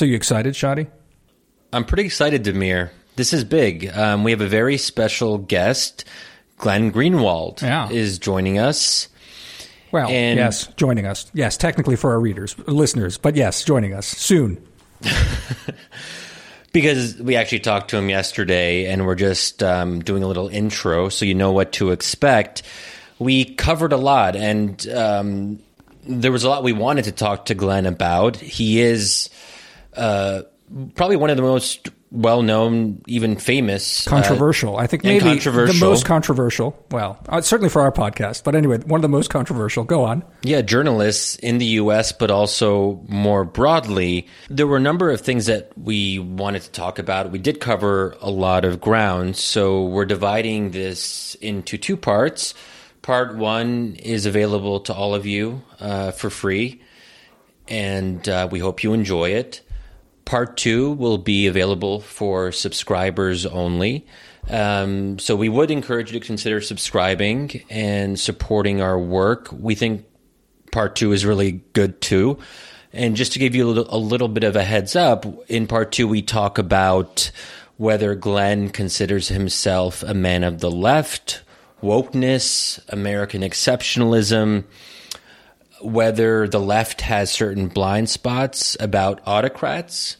So you excited, Shadi? I'm pretty excited, Damir. This is big. Um, we have a very special guest. Glenn Greenwald Yeah. is joining us. Well, And- yes, joining us. Yes, technically for our readers, listeners, but yes, joining us soon. Because we actually talked to him yesterday and we're just um, doing a little intro so you know what to expect. We covered a lot and um, there was a lot we wanted to talk to Glenn about. He is uh, probably one of the most well known, even famous. uh, Controversial. I think maybe the most controversial. Well, uh, certainly for our podcast, but anyway, one of the most controversial. Go on. Yeah, journalists in the US, but also more broadly. There were a number of things that we wanted to talk about. We did cover a lot of ground, so we're dividing this into two parts. Part one is available to all of you uh, for free, and uh, we hope you enjoy it. Part two will be available for subscribers only. Um, so we would encourage you to consider subscribing and supporting our work. We think part two is really good too. And just to give you a little, a little bit of a heads up, in part two, we talk about whether Glenn considers himself a man of the left, wokeness, American exceptionalism, whether the left has certain blind spots about autocrats.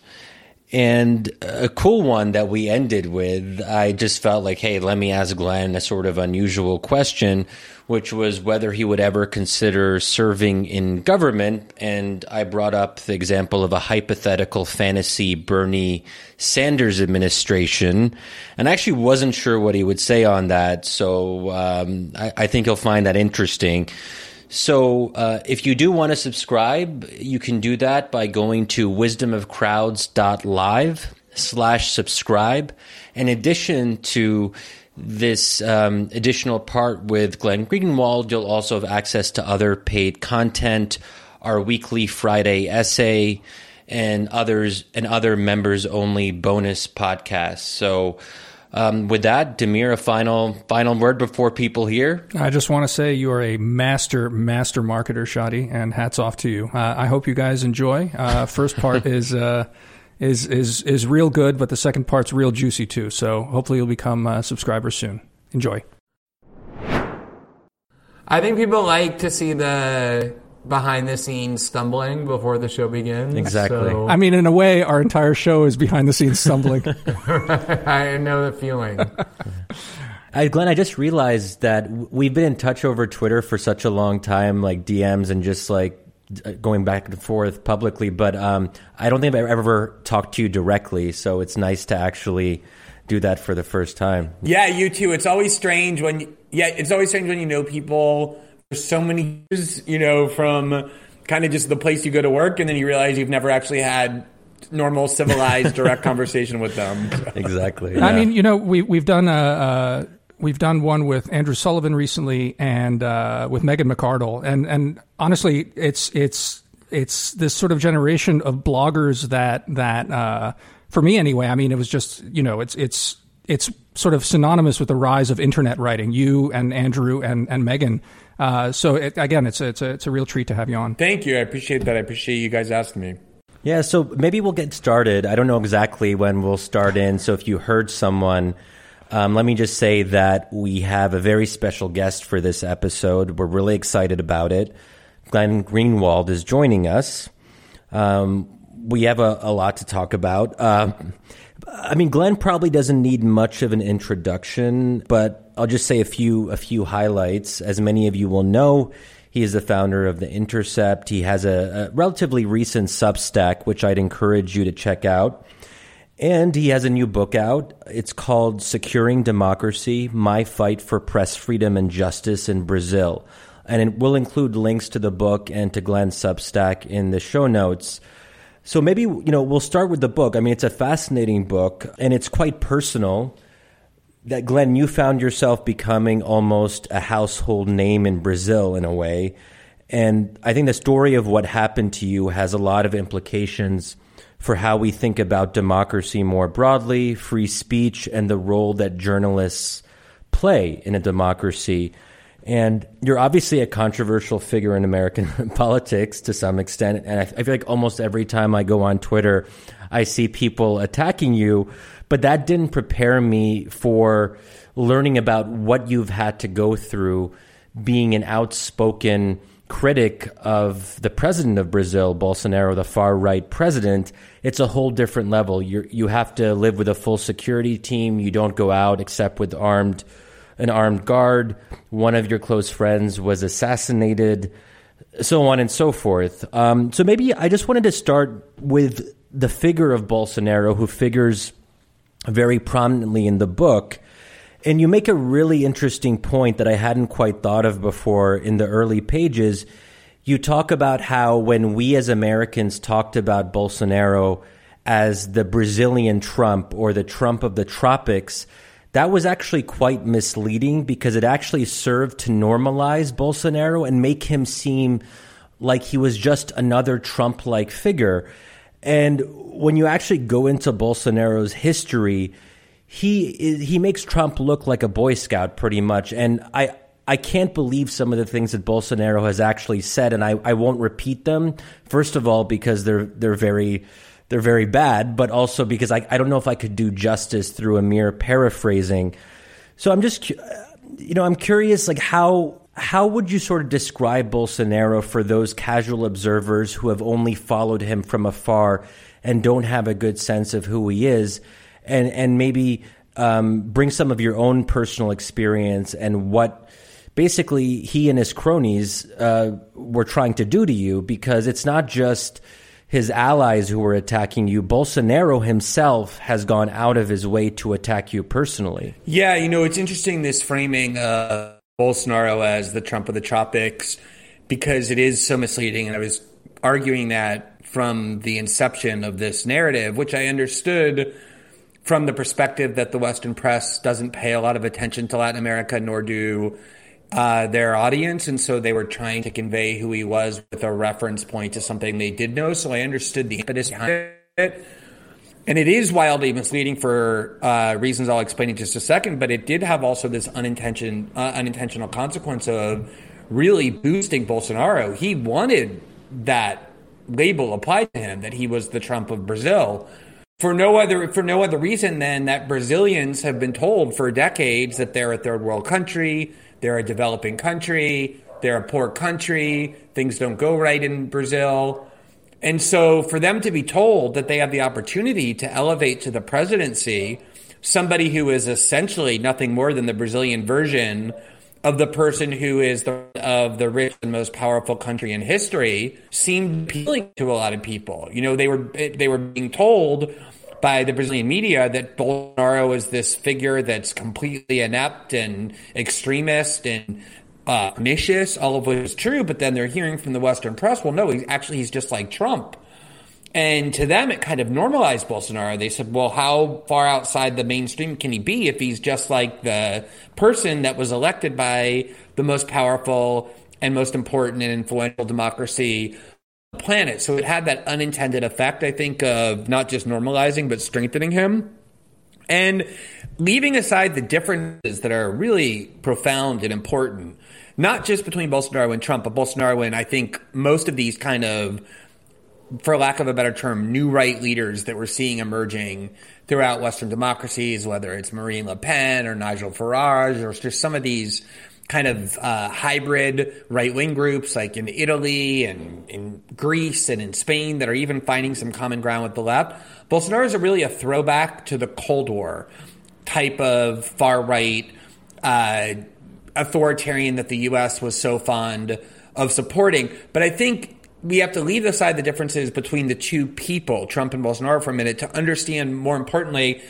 And a cool one that we ended with, I just felt like, hey, let me ask Glenn a sort of unusual question, which was whether he would ever consider serving in government. And I brought up the example of a hypothetical fantasy Bernie Sanders administration. And I actually wasn't sure what he would say on that. So um, I, I think he'll find that interesting. So, uh, if you do want to subscribe, you can do that by going to wisdomofcrowds.live slash subscribe. In addition to this um, additional part with Glenn Greenwald, you'll also have access to other paid content, our weekly Friday essay, and others and other members only bonus podcasts. So, um, with that, Damir, a final final word before people here. I just want to say you are a master, master marketer, Shadi, and hats off to you. Uh, I hope you guys enjoy. Uh, first part is uh, is is is real good, but the second part's real juicy too. So hopefully you'll become uh, subscribers soon. Enjoy. I think people like to see the behind the scenes stumbling before the show begins. Exactly. So I mean, in a way, our entire show is behind the scenes stumbling. I know the feeling. I, Glenn, I just realized that we've been in touch over Twitter for such a long time, like DMs and just like uh, going back and forth publicly. But um, I don't think I've ever talked to you directly, so it's nice to actually do that for the first time. Yeah, you too. It's always strange when yeah, it's always strange when you know people for so many years, you know, from kind of just the place you go to work, and then you realize you've never actually had normal, civilized, direct conversation with them. Exactly. I mean, you know, we we've done a. Uh, We've done one with Andrew Sullivan recently, and uh, with Megan McArdle, and and honestly, it's it's it's this sort of generation of bloggers that that uh, for me anyway. I mean, it was just you know, it's it's it's sort of synonymous with the rise of internet writing. You and Andrew and and Megan. Uh, so it, again, it's a, it's a it's a real treat to have you on. Thank you. I appreciate that. I appreciate you guys asking me. Yeah, so maybe we'll get started. I don't know exactly when we'll start in. So if you heard someone, um, let me just say that we have a very special guest for this episode. We're really excited about it. Glenn Greenwald is joining us. Um, we have a, a lot to talk about. Um I mean, Glenn probably doesn't need much of an introduction, but I'll just say a few a few highlights. As many of you will know, he is the founder of The Intercept. He has a, a relatively recent Substack, which I'd encourage you to check out. And he has a new book out. It's called Securing Democracy My Fight for Press Freedom and Justice in Brazil. And it will include links to the book and to Glenn's Substack in the show notes. So maybe, you know, we'll start with the book. I mean, it's a fascinating book and it's quite personal. That Glenn, you found yourself becoming almost a household name in Brazil in a way. And I think the story of what happened to you has a lot of implications for how we think about democracy more broadly, free speech, and the role that journalists play in a democracy. And you're obviously a controversial figure in American politics to some extent. And I, feel like almost every time I go on Twitter, I see people attacking you. But that didn't prepare me for learning about what you've had to go through being an outspoken critic of the president of Brazil, Bolsonaro, the far right president, it's a whole different level. You you have to live with a full security team. You don't go out except with armed an armed guard. One of your close friends was assassinated, so on and so forth. Um, so maybe I just wanted to start with the figure of Bolsonaro, who figures very prominently in the book. And you make a really interesting point that I hadn't quite thought of before in the early pages. You talk about how when we as Americans talked about Bolsonaro as the Brazilian Trump or the Trump of the tropics, that was actually quite misleading because it actually served to normalize Bolsonaro and make him seem like he was just another Trump like figure. And when you actually go into Bolsonaro's history, he he makes Trump look like a boy scout pretty much and I I can't believe some of the things that Bolsonaro has actually said and I, I won't repeat them first of all because they're they're very they're very bad, but also because I, I don't know if I could do justice through a mere paraphrasing. So I'm just, uh, you know, I'm curious, like how how would you sort of describe Bolsonaro for those casual observers who have only followed him from afar and don't have a good sense of who he is, and and maybe um, bring some of your own personal experience and what basically he and his cronies uh, were trying to do to you, because it's not just his allies who were attacking you. Bolsonaro himself has gone out of his way to attack you personally. Yeah, you know, it's interesting this framing uh, Bolsonaro as the Trump of the tropics because it is so misleading. And I was arguing that from the inception of this narrative, which I understood from the perspective that the Western press doesn't pay a lot of attention to Latin America, nor do uh, their audience, and so they were trying to convey who he was with a reference point to something they did know. So I understood the impetus behind it. And it is wildly misleading for uh, reasons I'll explain in just a second, but it did have also this unintention, uh, unintentional consequence of really boosting Bolsonaro. He wanted that label applied to him that he was the Trump of Brazil for no other for no other reason than that Brazilians have been told for decades that they're a third world country, they're a developing country. They're a poor country. Things don't go right in Brazil. And so for them to be told that they have the opportunity to elevate to the presidency somebody who is essentially nothing more than the Brazilian version of the person who is the of the rich and most powerful country in history seemed appealing to a lot of people. You know, they were they were being told by the Brazilian media that Bolsonaro is this figure that's completely inept and extremist and uh, pernicious, all of which is true. But then they're hearing from the Western press, well, no, he's actually he's just like Trump. And to them, it kind of normalized Bolsonaro. They said, well, how far outside the mainstream can he be if he's just like the person that was elected by the most powerful and most important and influential democracy on the planet. So it had that unintended effect, I think, of not just normalizing, but strengthening him. And leaving aside the differences that are really profound and important, not just between Bolsonaro and Trump, but Bolsonaro and I think most of these kind of, for lack of a better term, new right leaders that we're seeing emerging throughout Western democracies, whether it's Marine Le Pen or Nigel Farage or just some of these kind of uh, hybrid right wing groups like in Italy and in Greece and in Spain that are even finding some common ground with the left. Bolsonaro is a really a throwback to the Cold War type of far right uh, authoritarian that the U.S. was so fond of supporting. But I think we have to leave aside the differences between the two people, Trump and Bolsonaro, for a minute to understand more importantly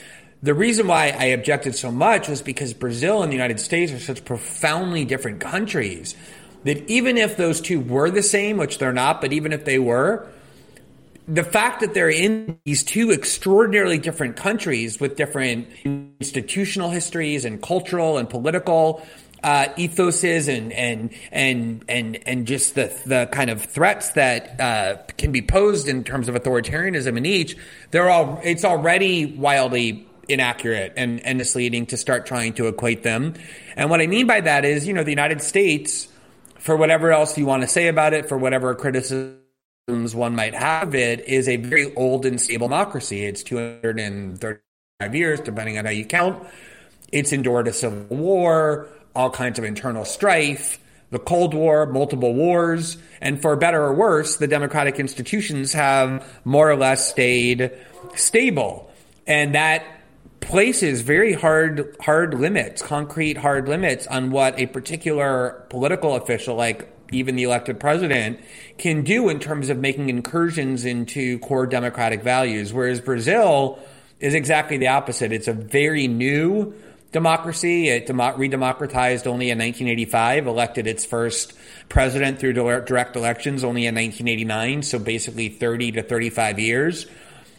the reason why I objected so much was because Brazil and the United States are such profoundly different countries that even if those two were the same, which they're not, but even if they were, the fact that they're in these two extraordinarily different countries with different institutional histories and cultural and political uh, ethoses and and and and and just the the kind of threats that uh, can be posed in terms of authoritarianism in each, they're all it's already wildly inaccurate and, and misleading to start trying to equate them. And what I mean by that is, you know, the United States, for whatever else you want to say about it, for whatever criticisms one might have it, is a very old and stable democracy. It's 235 years, depending on how you count. It's endured a civil war, all kinds of internal strife, the Cold War, multiple wars, and for better or worse, the democratic institutions have more or less stayed stable. And that places very hard hard limits, concrete hard limits on what a particular political official like even the elected president can do in terms of making incursions into core democratic values whereas Brazil is exactly the opposite. It's a very new democracy. It demo- redemocratized only in 1985, elected its first president through direct elections only in 1989, so basically 30 to 35 years.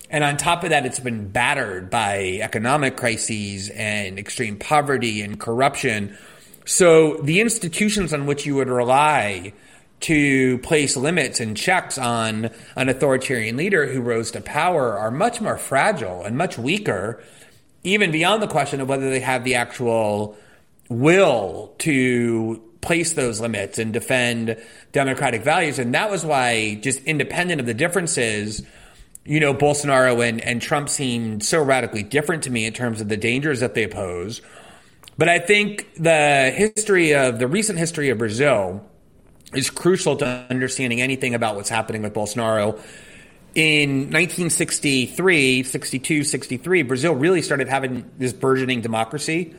And on top of that, it's been battered by economic crises and extreme poverty and corruption. So the institutions on which you would rely to place limits and checks on an authoritarian leader who rose to power are much more fragile and much weaker even beyond the question of whether they have the actual will to place those limits and defend democratic values. And that was why, just independent of the differences, you know, Bolsonaro and, and Trump seemed so radically different to me in terms of the dangers that they pose. But I think the history of the recent history of Brazil is crucial to understanding anything about what's happening with Bolsonaro in 1963, 62, 63, Brazil really started having this burgeoning democracy.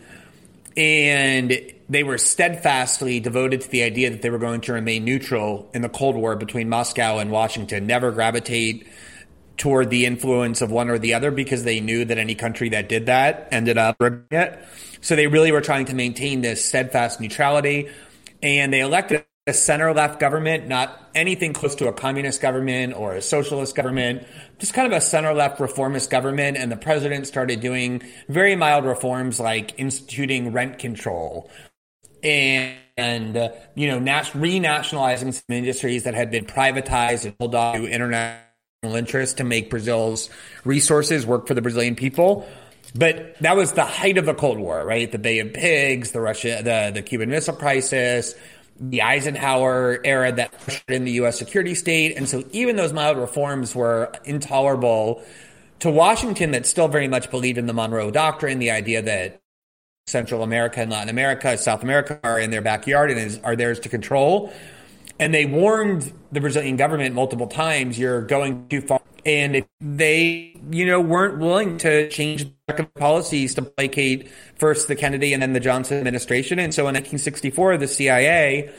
And they were steadfastly devoted to the idea that they were going to remain neutral in the Cold War between Moscow and Washington, never gravitate toward the influence of one or the other because they knew that any country that did that ended up it. So they really were trying to maintain this steadfast neutrality. And they elected a center left government, not anything close to a communist government or a socialist government, just kind of a center left reformist government. And the president started doing very mild reforms like instituting rent control and, and uh, you know, nas- renationalizing some industries that had been privatized and pulled off to international interests to make Brazil's resources work for the Brazilian people. But that was the height of the Cold War, right? The Bay of Pigs, the Russia, the, the Cuban Missile Crisis, the Eisenhower era that pushed in the U.S. security state. And so even those mild reforms were intolerable to Washington that still very much believed in the Monroe Doctrine, the idea that Central America and Latin America, South America are in their backyard and is, are theirs to control. And they warned the Brazilian government multiple times, you're going too far. And they, you know, weren't willing to change policies to placate first the Kennedy and then the Johnson administration. And so in 1964, the CIA,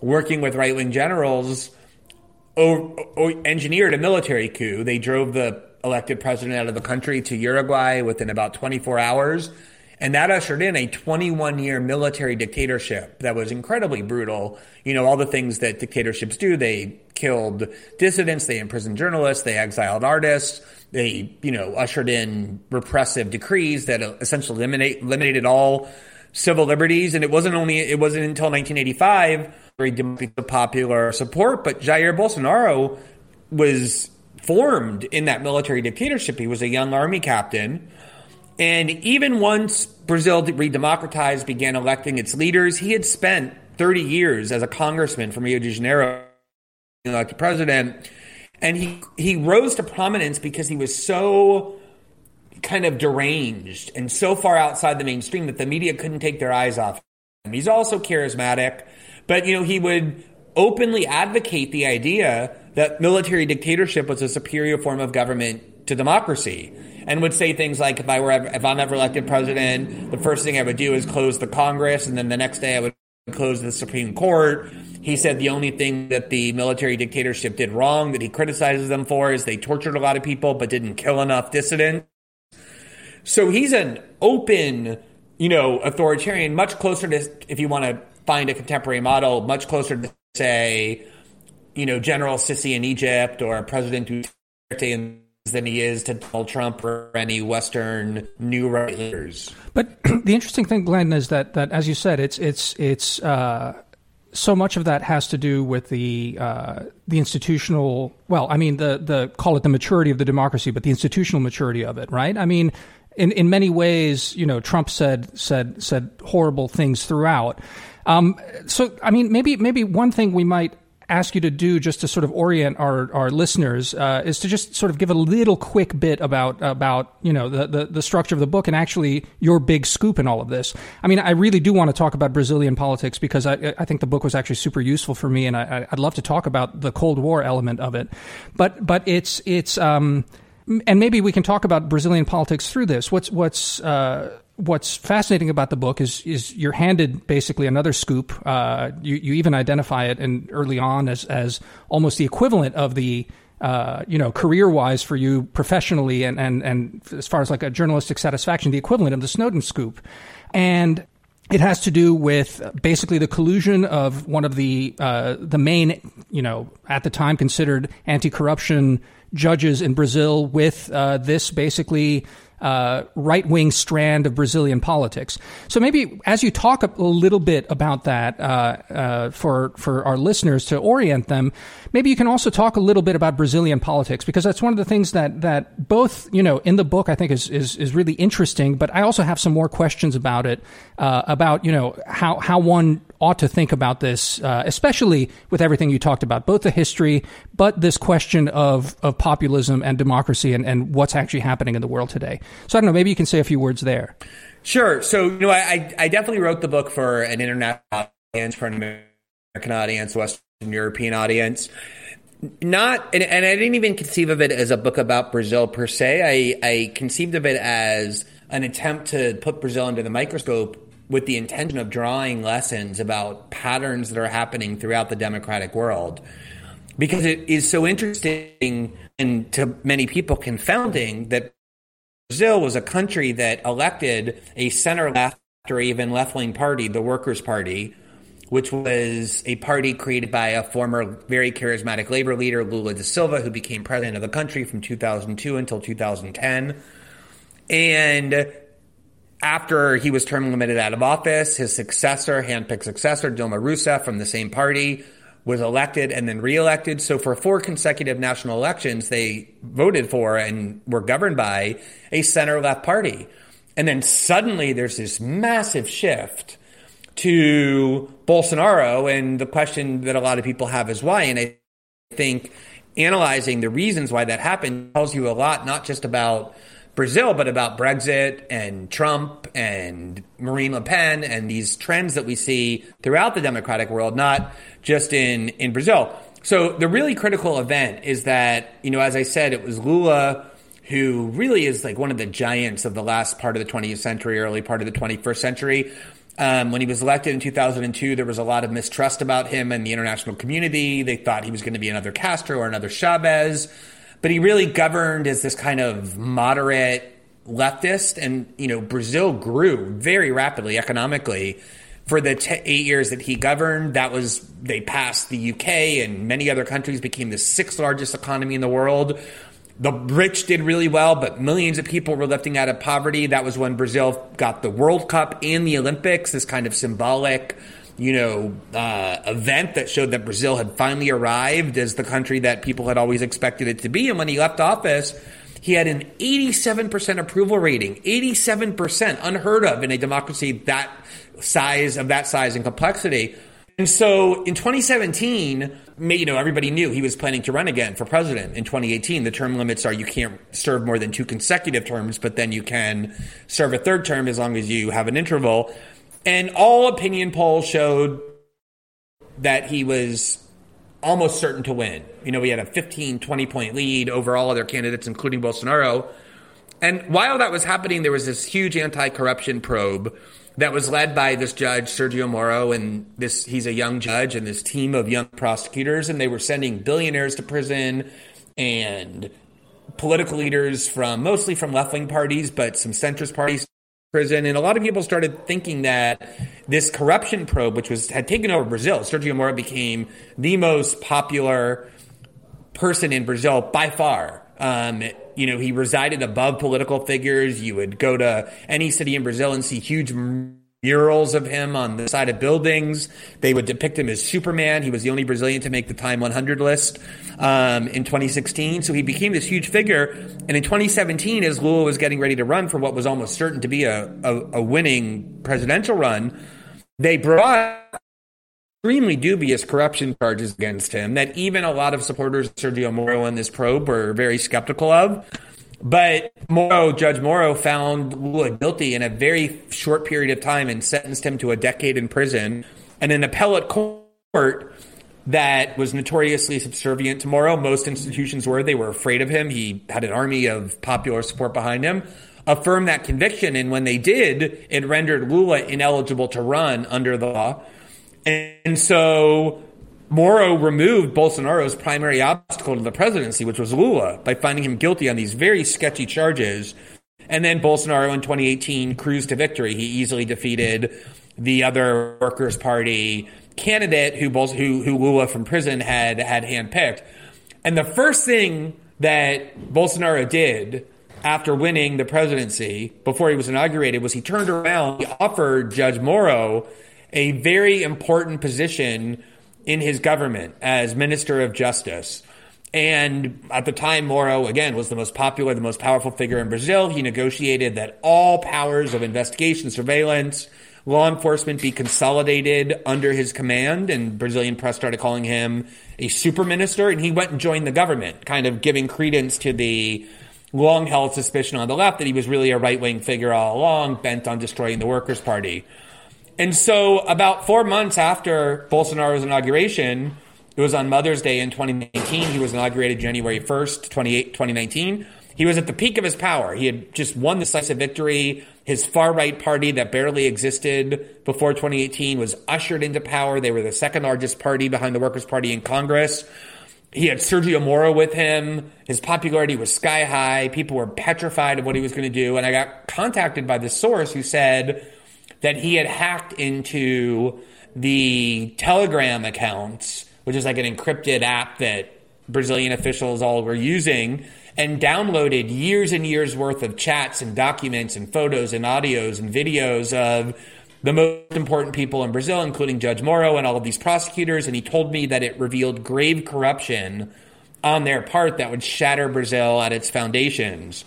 working with right wing generals, o- o- engineered a military coup. They drove the elected president out of the country to Uruguay within about 24 hours and that ushered in a 21 year military dictatorship that was incredibly brutal. You know, all the things that dictatorships do. They killed dissidents, they imprisoned journalists, they exiled artists, they, you know, ushered in repressive decrees that essentially eliminate, eliminated all civil liberties. And it wasn't only, it wasn't until 1985 very popular support, but Jair Bolsonaro was formed in that military dictatorship. He was a young army captain and even once Brazil redemocratized, began electing its leaders, he had spent 30 years as a congressman from Rio de Janeiro, elected president. And he, he rose to prominence because he was so kind of deranged and so far outside the mainstream that the media couldn't take their eyes off him. He's also charismatic, but you know, he would openly advocate the idea that military dictatorship was a superior form of government to democracy and would say things like, if I were ever, if I'm ever elected president, the first thing I would do is close the Congress, and then the next day I would close the Supreme Court. He said the only thing that the military dictatorship did wrong, that he criticizes them for, is they tortured a lot of people but didn't kill enough dissidents. So he's an open, you know, authoritarian, much closer to, if you want to find a contemporary model, much closer to, say, you know, General Sisi in Egypt or President Duterte in than he is to Donald Trump or any Western new right leaders. But the interesting thing, Glenn, is that that as you said, it's it's it's uh, so much of that has to do with the uh, the institutional. Well, I mean the the call it the maturity of the democracy, but the institutional maturity of it, right? I mean. in in many ways, you know, Trump said said said horrible things throughout. Um, so, I mean, maybe maybe one thing we might ask you to do just to sort of orient our, our listeners uh, is to just sort of give a little quick bit about about you know the, the, the structure of the book and actually your big scoop in all of this. I mean, I really do want to talk about Brazilian politics because I, I think the book was actually super useful for me, and I, would love to talk about the Cold War element of it. But but it's it's um, and maybe we can talk about Brazilian politics through this. What's what's uh, what's fascinating about the book is is you're handed basically another scoop. Uh, you you even identify it in early on as as almost the equivalent of the uh, you know, career wise for you professionally and, and, and as far as like a journalistic satisfaction, the equivalent of the Snowden scoop. And it has to do with basically the collusion of one of the uh, the main, you know, at the time considered anti-corruption judges in Brazil with uh, this basically uh, right wing strand of Brazilian politics. So maybe as you talk a little bit about that uh, uh, for for our listeners to orient them, maybe you can also talk a little bit about Brazilian politics because that's one of the things that that both you know in the book I think is is, is really interesting. But I also have some more questions about it uh, about you know how how one ought to think about this, uh, especially with everything you talked about, both the history, but this question of, of populism and democracy and, and what's actually happening in the world today. So I don't know, maybe you can say a few words there. Sure. So, you know, I, I definitely wrote the book for an international audience, for an American audience, Western European audience. Not, and, and I didn't even conceive of it as a book about Brazil per se. I, I conceived of it as an attempt to put Brazil under the microscope with the intention of drawing lessons about patterns that are happening throughout the democratic world. Because it is so interesting and to many people confounding that Brazil was a country that elected a center left or even left wing party, the Workers' Party, which was a party created by a former very charismatic labor leader, Lula da Silva, who became president of the country from 2002 until 2010. And after he was term limited out of office, his successor, handpicked successor, Dilma Rousseff from the same party, was elected and then reelected. So for four consecutive national elections, they voted for and were governed by a center left party. And then suddenly there's this massive shift to Bolsonaro. And the question that a lot of people have is why. And I think analyzing the reasons why that happened tells you a lot, not just about Brazil, but about Brexit and Trump and Marine Le Pen and these trends that we see throughout the democratic world, not just in, in Brazil. So the really critical event is that, you know, as I said, it was Lula who really is like one of the giants of the last part of the 20th century, early part of the 21st century. Um, when he was elected in 2002, there was a lot of mistrust about him and the international community. They thought he was going to be another Castro or another Chavez but he really governed as this kind of moderate leftist. And, you know, Brazil grew very rapidly economically for the t- eight years that he governed. That was, they passed the UK and many other countries, became the sixth largest economy in the world. The rich did really well, but millions of people were lifting out of poverty. That was when Brazil got the World Cup and the Olympics, this kind of symbolic you know, uh, event that showed that Brazil had finally arrived as the country that people had always expected it to be. And when he left office, he had an 87% approval rating, 87%, unheard of in a democracy that size, of that size and complexity. And so in 2017, you know, everybody knew he was planning to run again for president in 2018. The term limits are you can't serve more than two consecutive terms, but then you can serve a third term as long as you have an interval. And all opinion polls showed that he was almost certain to win. You know, he had a 15, 20 point lead over all other candidates, including Bolsonaro. And while that was happening, there was this huge anti corruption probe that was led by this judge, Sergio Moro, and this he's a young judge and this team of young prosecutors, and they were sending billionaires to prison and political leaders from mostly from left wing parties, but some centrist parties prison, and a lot of people started thinking that this corruption probe, which was had taken over Brazil, Sergio Moro became the most popular person in Brazil by far. Um, you know, he resided above political figures. You would go to any city in Brazil and see huge murals of him on the side of buildings. They would depict him as Superman. He was the only Brazilian to make the Time 100 list um, in 2016. So he became this huge figure. And in 2017, as Lula was getting ready to run for what was almost certain to be a, a, a winning presidential run, they brought extremely dubious corruption charges against him that even a lot of supporters of Sergio Moro in this probe were very skeptical of. But Moro, Judge Moro found Lula guilty in a very short period of time and sentenced him to a decade in prison. And an appellate court that was notoriously subservient to Moro, most institutions were, they were afraid of him. He had an army of popular support behind him. Affirmed that conviction, and when they did, it rendered Lula ineligible to run under the law. And so Moro removed Bolsonaro's primary obstacle to the presidency, which was Lula, by finding him guilty on these very sketchy charges. And then Bolsonaro in 2018 cruised to victory. He easily defeated the other Workers' Party candidate who, Bol- who, who Lula from prison had, had handpicked. And the first thing that Bolsonaro did after winning the presidency, before he was inaugurated, was he turned around, he offered Judge Moro a very important position in his government as Minister of Justice. And at the time, Moro, again, was the most popular, the most powerful figure in Brazil. He negotiated that all powers of investigation, surveillance, law enforcement be consolidated under his command. And Brazilian press started calling him a super minister. And he went and joined the government, kind of giving credence to the long held suspicion on the left that he was really a right wing figure all along, bent on destroying the Workers' Party. And so, about four months after Bolsonaro's inauguration, it was on Mother's Day in 2019. He was inaugurated January 1st, 2019. He was at the peak of his power. He had just won the decisive victory. His far right party that barely existed before 2018 was ushered into power. They were the second largest party behind the Workers' Party in Congress. He had Sergio Moro with him. His popularity was sky high. People were petrified of what he was going to do. And I got contacted by this source who said, that he had hacked into the Telegram accounts, which is like an encrypted app that Brazilian officials all were using, and downloaded years and years worth of chats and documents and photos and audios and videos of the most important people in Brazil, including Judge Moro and all of these prosecutors. And he told me that it revealed grave corruption on their part that would shatter Brazil at its foundations.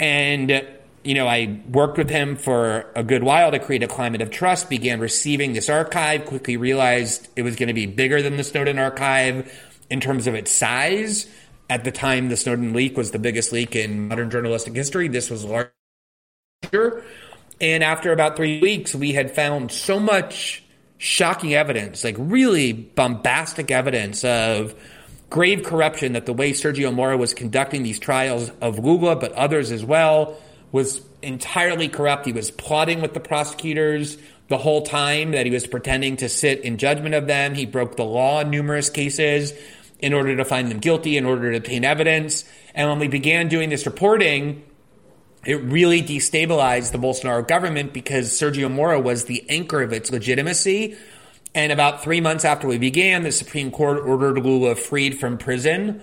And you know, I worked with him for a good while to create a climate of trust, began receiving this archive, quickly realized it was going to be bigger than the Snowden archive in terms of its size. At the time, the Snowden leak was the biggest leak in modern journalistic history. This was larger. And after about three weeks, we had found so much shocking evidence, like really bombastic evidence of grave corruption that the way Sergio Moro was conducting these trials of Lula, but others as well, was entirely corrupt. He was plotting with the prosecutors the whole time that he was pretending to sit in judgment of them. He broke the law in numerous cases in order to find them guilty, in order to obtain evidence. And when we began doing this reporting, it really destabilized the Bolsonaro government because Sergio Moro was the anchor of its legitimacy. And about three months after we began, the Supreme Court ordered Lula freed from prison.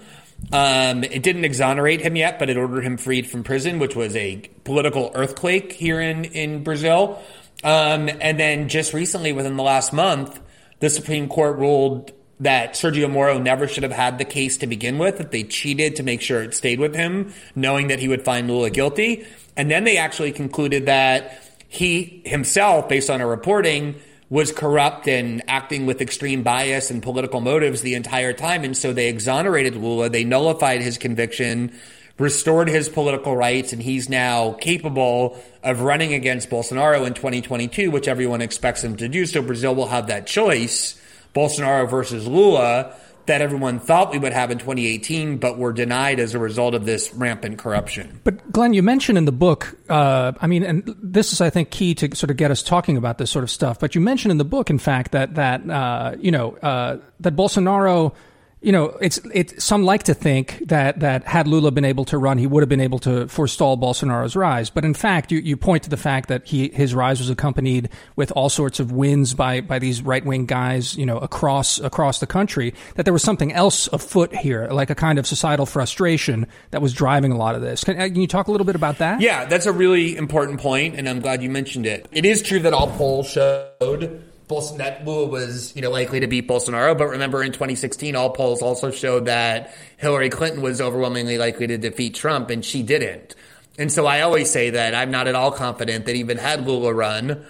Um, it didn't exonerate him yet, but it ordered him freed from prison, which was a political earthquake here in, in Brazil. Um, and then just recently, within the last month, the Supreme Court ruled that Sergio Moro never should have had the case to begin with, that they cheated to make sure it stayed with him, knowing that he would find Lula guilty. And then they actually concluded that he himself, based on a reporting, was corrupt and acting with extreme bias and political motives the entire time. And so they exonerated Lula. They nullified his conviction, restored his political rights, and he's now capable of running against Bolsonaro in 2022, which everyone expects him to do. So Brazil will have that choice, Bolsonaro versus Lula that everyone thought we would have in 2018, but were denied as a result of this rampant corruption. But Glenn, you mentioned in the book, uh, I mean, and this is, I think, key to sort of get us talking about this sort of stuff. But you mentioned in the book, in fact, that that uh, you know uh, that Bolsonaro you know, it's it. Some like to think that that had Lula been able to run, he would have been able to forestall Bolsonaro's rise. But in fact, you, you point to the fact that he his rise was accompanied with all sorts of wins by by these right wing guys, you know, across across the country. That there was something else afoot here, like a kind of societal frustration that was driving a lot of this. Can, uh, can you talk a little bit about that? Yeah, that's a really important point, and I'm glad you mentioned it. It is true that all polls showed Bolson- that Lula was, you know, likely to beat Bolsonaro. But remember, in 2016, all polls also showed that Hillary Clinton was overwhelmingly likely to defeat Trump, and she didn't. And so I always say that I'm not at all confident that even had Lula run,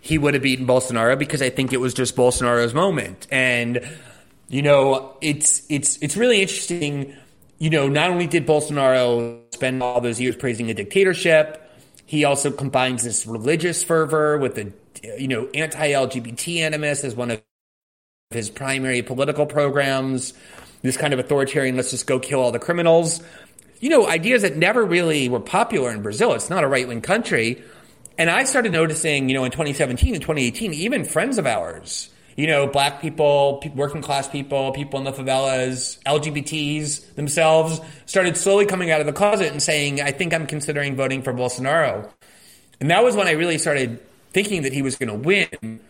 he would have beaten Bolsonaro because I think it was just Bolsonaro's moment. And you know, it's it's it's really interesting. You know, not only did Bolsonaro spend all those years praising a dictatorship, he also combines this religious fervor with the you know, anti-LGBT animus as one of his primary political programs. This kind of authoritarian, let's just go kill all the criminals. You know, ideas that never really were popular in Brazil. It's not a right wing country. And I started noticing, you know, in 2017 and 2018, even friends of ours, you know, black people, working class people, people in the favelas, LGBTs themselves started slowly coming out of the closet and saying, I think I'm considering voting for Bolsonaro. And that was when I really started thinking that he was going to win.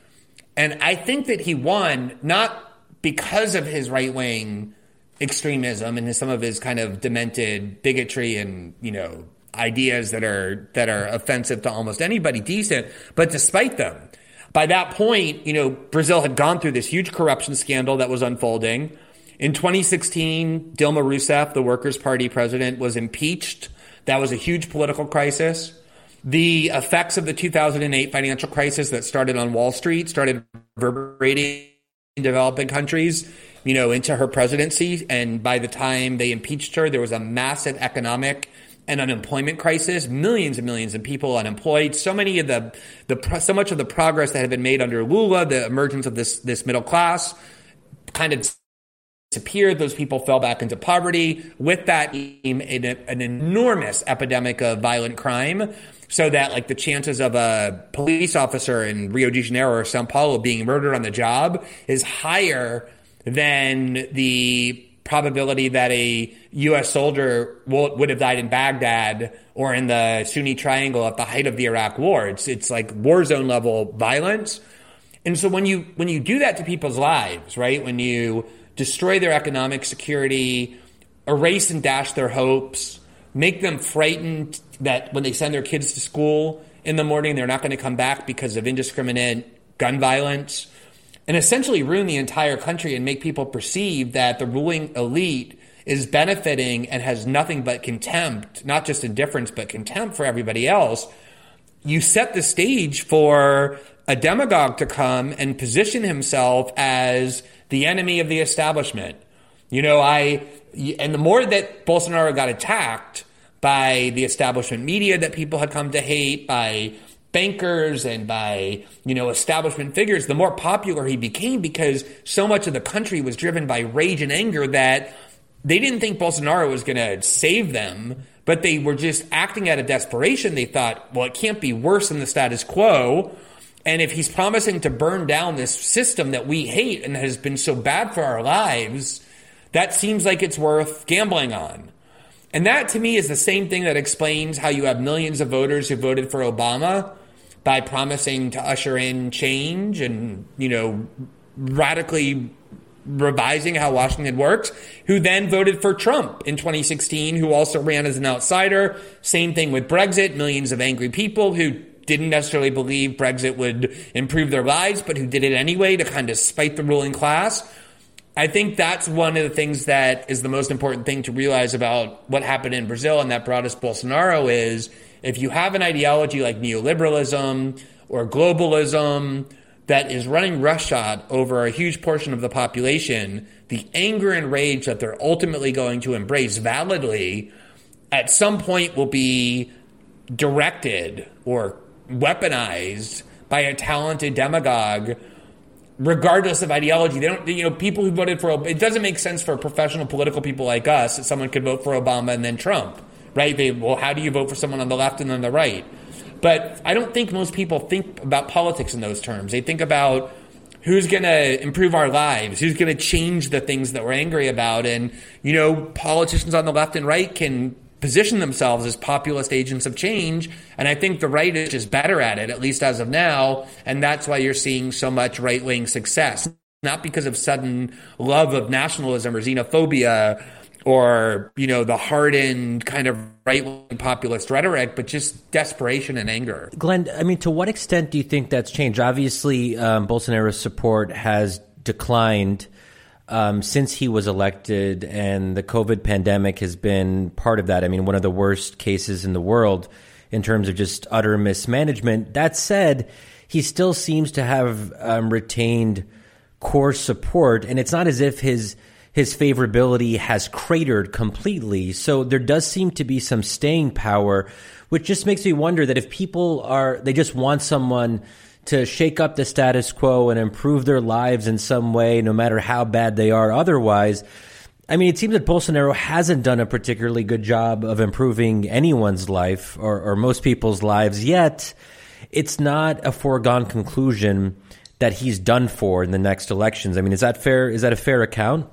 And I think that he won not because of his right wing extremism and his, some of his kind of demented bigotry and, you know, ideas that are that are offensive to almost anybody decent, but despite them. By that point, you know, Brazil had gone through this huge corruption scandal that was unfolding. In 2016, Dilma Rousseff, the Workers' Party president, was impeached. That was a huge political crisis. The effects of the 2008 financial crisis that started on Wall Street started reverberating in developing countries, you know, into her presidency. And by the time they impeached her, there was a massive economic and unemployment crisis, millions and millions of people unemployed. So many of the, the so much of the progress that had been made under Lula, the emergence of this this middle class, kind of disappeared. Those people fell back into poverty. With that an, enormous epidemic of violent crime so that like the chances of a police officer in Rio de Janeiro or Sao Paulo being murdered on the job is higher than the probability that a U.S. soldier would have died in Baghdad or in the Sunni Triangle at the height of the Iraq War. It's it's like war zone level violence, and so when you when you do that to people's lives, right? When you destroy their economic security, erase and dash their hopes, make them frightened that when they send their kids to school in the morning, they're not going to come back because of indiscriminate gun violence, and essentially ruin the entire country and make people perceive that the ruling elite is benefiting and has nothing but contempt, not just indifference, but contempt for everybody else. You set the stage for a demagogue to come and position himself as the enemy of the establishment. You know, I, and the more that Bolsonaro got attacked, by the establishment media that people had come to hate, by bankers and by, you know, establishment figures, the more popular he became because so much of the country was driven by rage and anger that they didn't think Bolsonaro was going to save them, but they were just acting out of desperation. They thought, well, it can't be worse than the status quo. And if he's promising to burn down this system that we hate and has been so bad for our lives, that seems like it's worth gambling on. And that to me is the same thing that explains how you have millions of voters who voted for Obama by promising to usher in change and, you know, radically revising how Washington works, who then voted for Trump in 2016, who also ran as an outsider. Same thing with Brexit, millions of angry people who didn't necessarily believe Brexit would improve their lives, but who did it anyway to kind of spite the ruling class. I think that's one of the things that is the most important thing to realize about what happened in Brazil and that brought us Bolsonaro is if you have an ideology like neoliberalism or globalism that is running roughshod over a huge portion of the population, the anger and rage that they're ultimately going to embrace validly at some point will be directed or weaponized by a talented demagogue regardless of ideology. They don't, you know, people who voted for it doesn't make sense for professional political people like us that someone could vote for Obama and then Trump, right? They, well, how do you vote for someone on the left and then the right? But I don't think most people think about politics in those terms. They think about who's going to improve our lives? Who's going to change the things that we're angry about? And, you know, politicians on the left and right can position themselves as populist agents of change. And I think the right is just better at it, at least as of now. And that's why you're seeing so much right wing success. Not because of sudden love of nationalism or xenophobia or, you know, the hardened kind of right wing populist rhetoric, but just desperation and anger. Glenn, I mean, to what extent do you think that's changed? Obviously, um, Bolsonaro's support has declined um, since he was elected, and the COVID pandemic has been part of that. I mean, one of the worst cases in the world in terms of just utter mismanagement. That said, he still seems to have um, retained core support, and it's not as if his his favorability has cratered completely. So there does seem to be some staying power, which just makes me wonder that if people are they just want someone to shake up the status quo and improve their lives in some way, no matter how bad they are otherwise. I mean, it seems that Bolsonaro hasn't done a particularly good job of improving anyone's life or, or most people's lives yet. It's not a foregone conclusion that he's done for in the next elections. I mean, is that fair? Is that a fair account?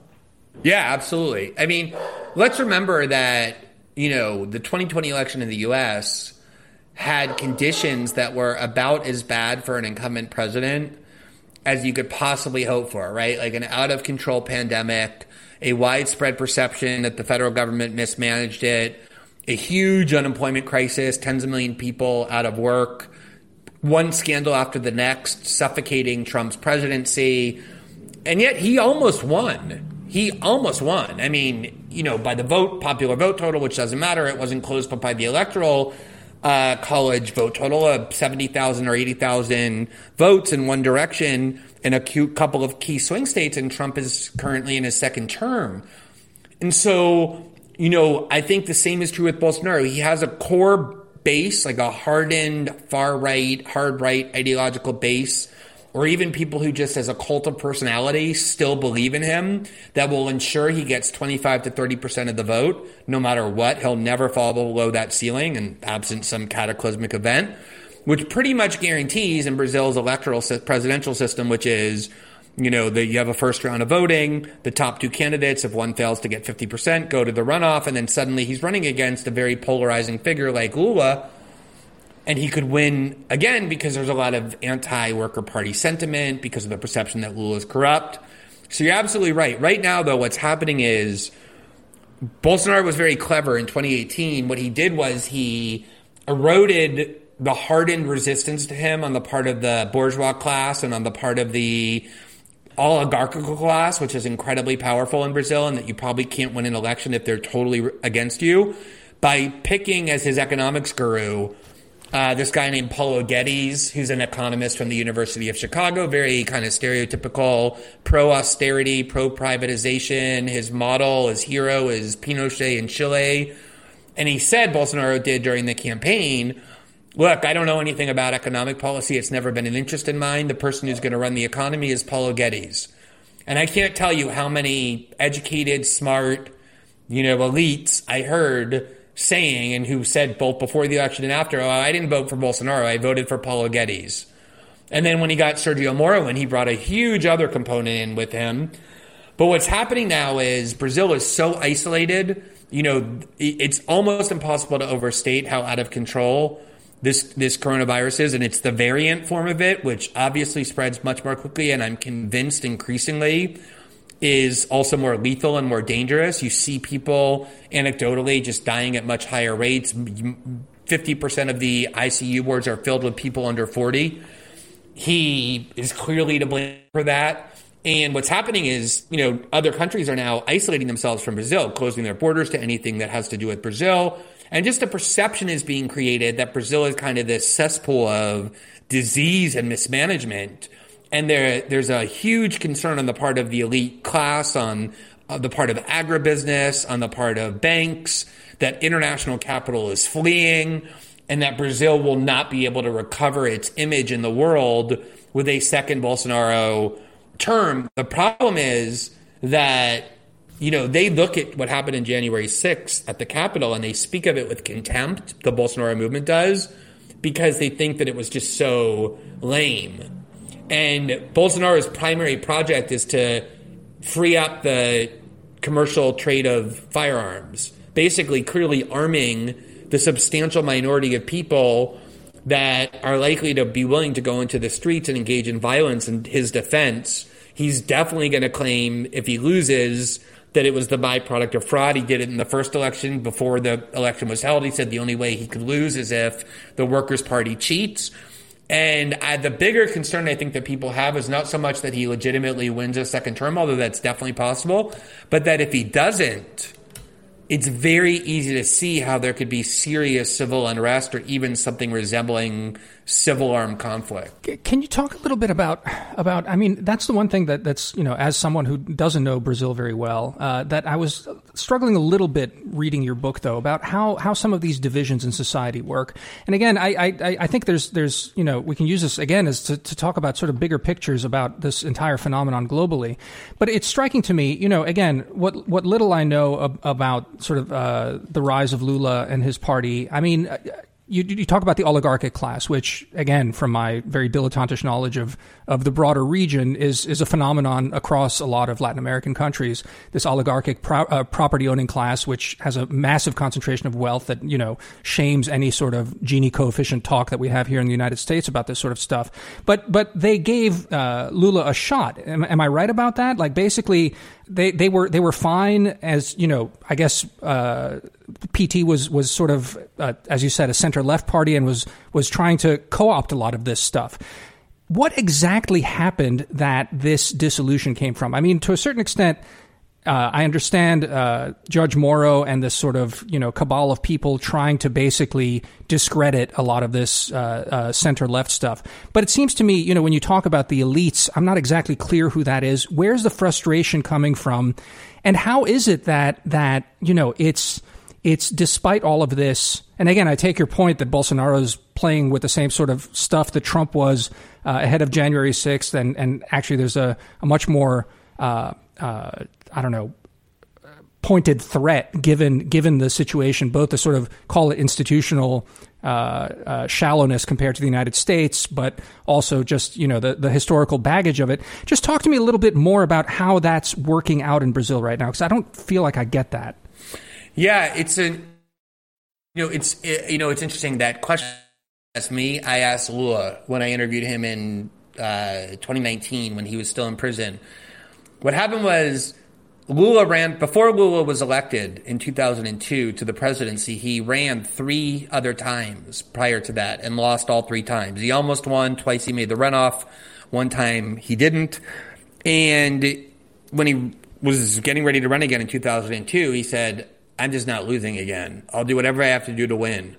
Yeah, absolutely. I mean, let's remember that, you know, the 2020 election in the U.S had conditions that were about as bad for an incumbent president as you could possibly hope for, right? Like an out of control pandemic, a widespread perception that the federal government mismanaged it, a huge unemployment crisis, tens of million people out of work, one scandal after the next, suffocating Trump's presidency. And yet he almost won. He almost won. I mean, you know, by the vote, popular vote total, which doesn't matter, it wasn't close, but by the electoral uh, college vote total of 70,000 or 80,000 votes in one direction in a couple of key swing states, and Trump is currently in his second term. And so, you know, I think the same is true with Bolsonaro. He has a core base, like a hardened far right, hard right ideological base or even people who just as a cult of personality still believe in him that will ensure he gets 25 to 30% of the vote no matter what. He'll never fall below that ceiling and absent some cataclysmic event which pretty much guarantees in Brazil's electoral presidential system which is you know that you have a first round of voting the top two candidates if one fails to get 50% go to the runoff and then suddenly he's running against a very polarizing figure like Lula and he could win again because there's a lot of anti-worker party sentiment because of the perception that Lula is corrupt. So you're absolutely right. Right now, though, what's happening is Bolsonaro was very clever in 2018. What he did was he eroded the hardened resistance to him on the part of the bourgeois class and on the part of the oligarchical class, which is incredibly powerful in Brazil, and that you probably can't win an election if they're totally against you, by picking as his economics guru uh, this guy named Paulo Guedes, who's an economist from the University of Chicago, very kind of stereotypical pro austerity, pro privatization. His model, his hero is Pinochet in Chile. And he said, Bolsonaro did during the campaign, look, I don't know anything about economic policy. It's never been an interest in mine. The person who's going to run the economy is Paulo Guedes. And I can't tell you how many educated, smart, you know, elites I heard saying and who said both before the election and after, oh, I didn't vote for Bolsonaro, I voted for Paulo Guedes. And then when he got Sergio Moro in, he brought a huge other component in with him. But what's happening now is Brazil is so isolated, you know, it's almost impossible to overstate how out of control this this coronavirus is, and it's the variant form of it, which obviously spreads much more quickly, and I'm convinced increasingly is also more lethal and more dangerous. You see people anecdotally just dying at much higher rates. 50% of the ICU wards are filled with people under 40. He is clearly to blame for that. And what's happening is, you know, other countries are now isolating themselves from Brazil, closing their borders to anything that has to do with Brazil. And just a perception is being created that Brazil is kind of this cesspool of disease and mismanagement and there there's a huge concern on the part of the elite class, on uh, the part of agribusiness, on the part of banks, that international capital is fleeing, and that Brazil will not be able to recover its image in the world with a second Bolsonaro term. The problem is that you know, they look at what happened in January 6th at the Capitol and they speak of it with contempt, the Bolsonaro movement does, because they think that it was just so lame. And Bolsonaro's primary project is to free up the commercial trade of firearms, basically, clearly arming the substantial minority of people that are likely to be willing to go into the streets and engage in violence in his defense. He's definitely going to claim, if he loses, that it was the byproduct of fraud. He did it in the first election before the election was held. He said the only way he could lose is if the Workers' Party cheats. And uh, the bigger concern I think that people have is not so much that he legitimately wins a second term, although that's definitely possible, but that if he doesn't, it's very easy to see how there could be serious civil unrest or even something resembling civil armed conflict. Can you talk a little bit about about? I mean, that's the one thing that that's you know, as someone who doesn't know Brazil very well, uh, that I was struggling a little bit reading your book though about how how some of these divisions in society work. And again, I I, I think there's there's you know we can use this again as to, to talk about sort of bigger pictures about this entire phenomenon globally. But it's striking to me, you know, again, what what little I know ab- about sort of uh, the rise of Lula and his party. I mean you, you, talk about the oligarchic class, which, again, from my very dilettantish knowledge of, of the broader region, is is a phenomenon across a lot of Latin American countries. This oligarchic pro, uh, property owning class, which has a massive concentration of wealth that you know shames any sort of Gini coefficient talk that we have here in the United States about this sort of stuff. But but they gave uh, Lula a shot. Am, am I right about that? Like basically, they they were they were fine as you know. I guess uh, PT was was sort of uh, as you said a center left party and was was trying to co opt a lot of this stuff. What exactly happened that this dissolution came from? I mean, to a certain extent, uh, I understand uh, Judge Moro and this sort of you know cabal of people trying to basically discredit a lot of this uh, uh center left stuff. But it seems to me, you know, when you talk about the elites, I'm not exactly clear who that is. Where's the frustration coming from, and how is it that that you know it's it's despite all of this. And again, I take your point that Bolsonaro's playing with the same sort of stuff that Trump was uh, ahead of January 6th, and and actually there's a, a much more uh, I don't know, pointed threat given given the situation, both the sort of call it institutional uh, uh, shallowness compared to the United States, but also just you know the the historical baggage of it. Just talk to me a little bit more about how that's working out in Brazil right now, because I don't feel like I get that. Yeah, it's a you know it's you know it's interesting that question. Asked me, I asked Lula when I interviewed him in uh, 2019 when he was still in prison. What happened was Lula ran before Lula was elected in 2002 to the presidency. He ran three other times prior to that and lost all three times. He almost won twice. He made the runoff. One time he didn't. And when he was getting ready to run again in 2002, he said, "I'm just not losing again. I'll do whatever I have to do to win."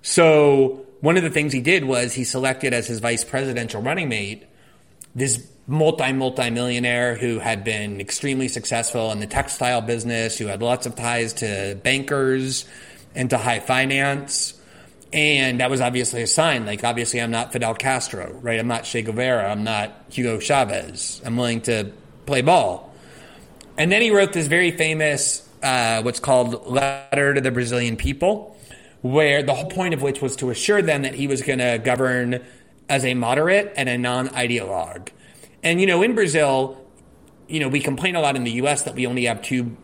So one of the things he did was he selected as his vice presidential running mate this multi multi millionaire who had been extremely successful in the textile business, who had lots of ties to bankers and to high finance. And that was obviously a sign. Like, obviously, I'm not Fidel Castro, right? I'm not Che Guevara. I'm not Hugo Chavez. I'm willing to play ball. And then he wrote this very famous, uh, what's called Letter to the Brazilian People, where the whole point of which was to assure them that he was going to govern as a moderate and a non ideologue. And, you know, in Brazil, you know, we complain a lot in the US that we only have two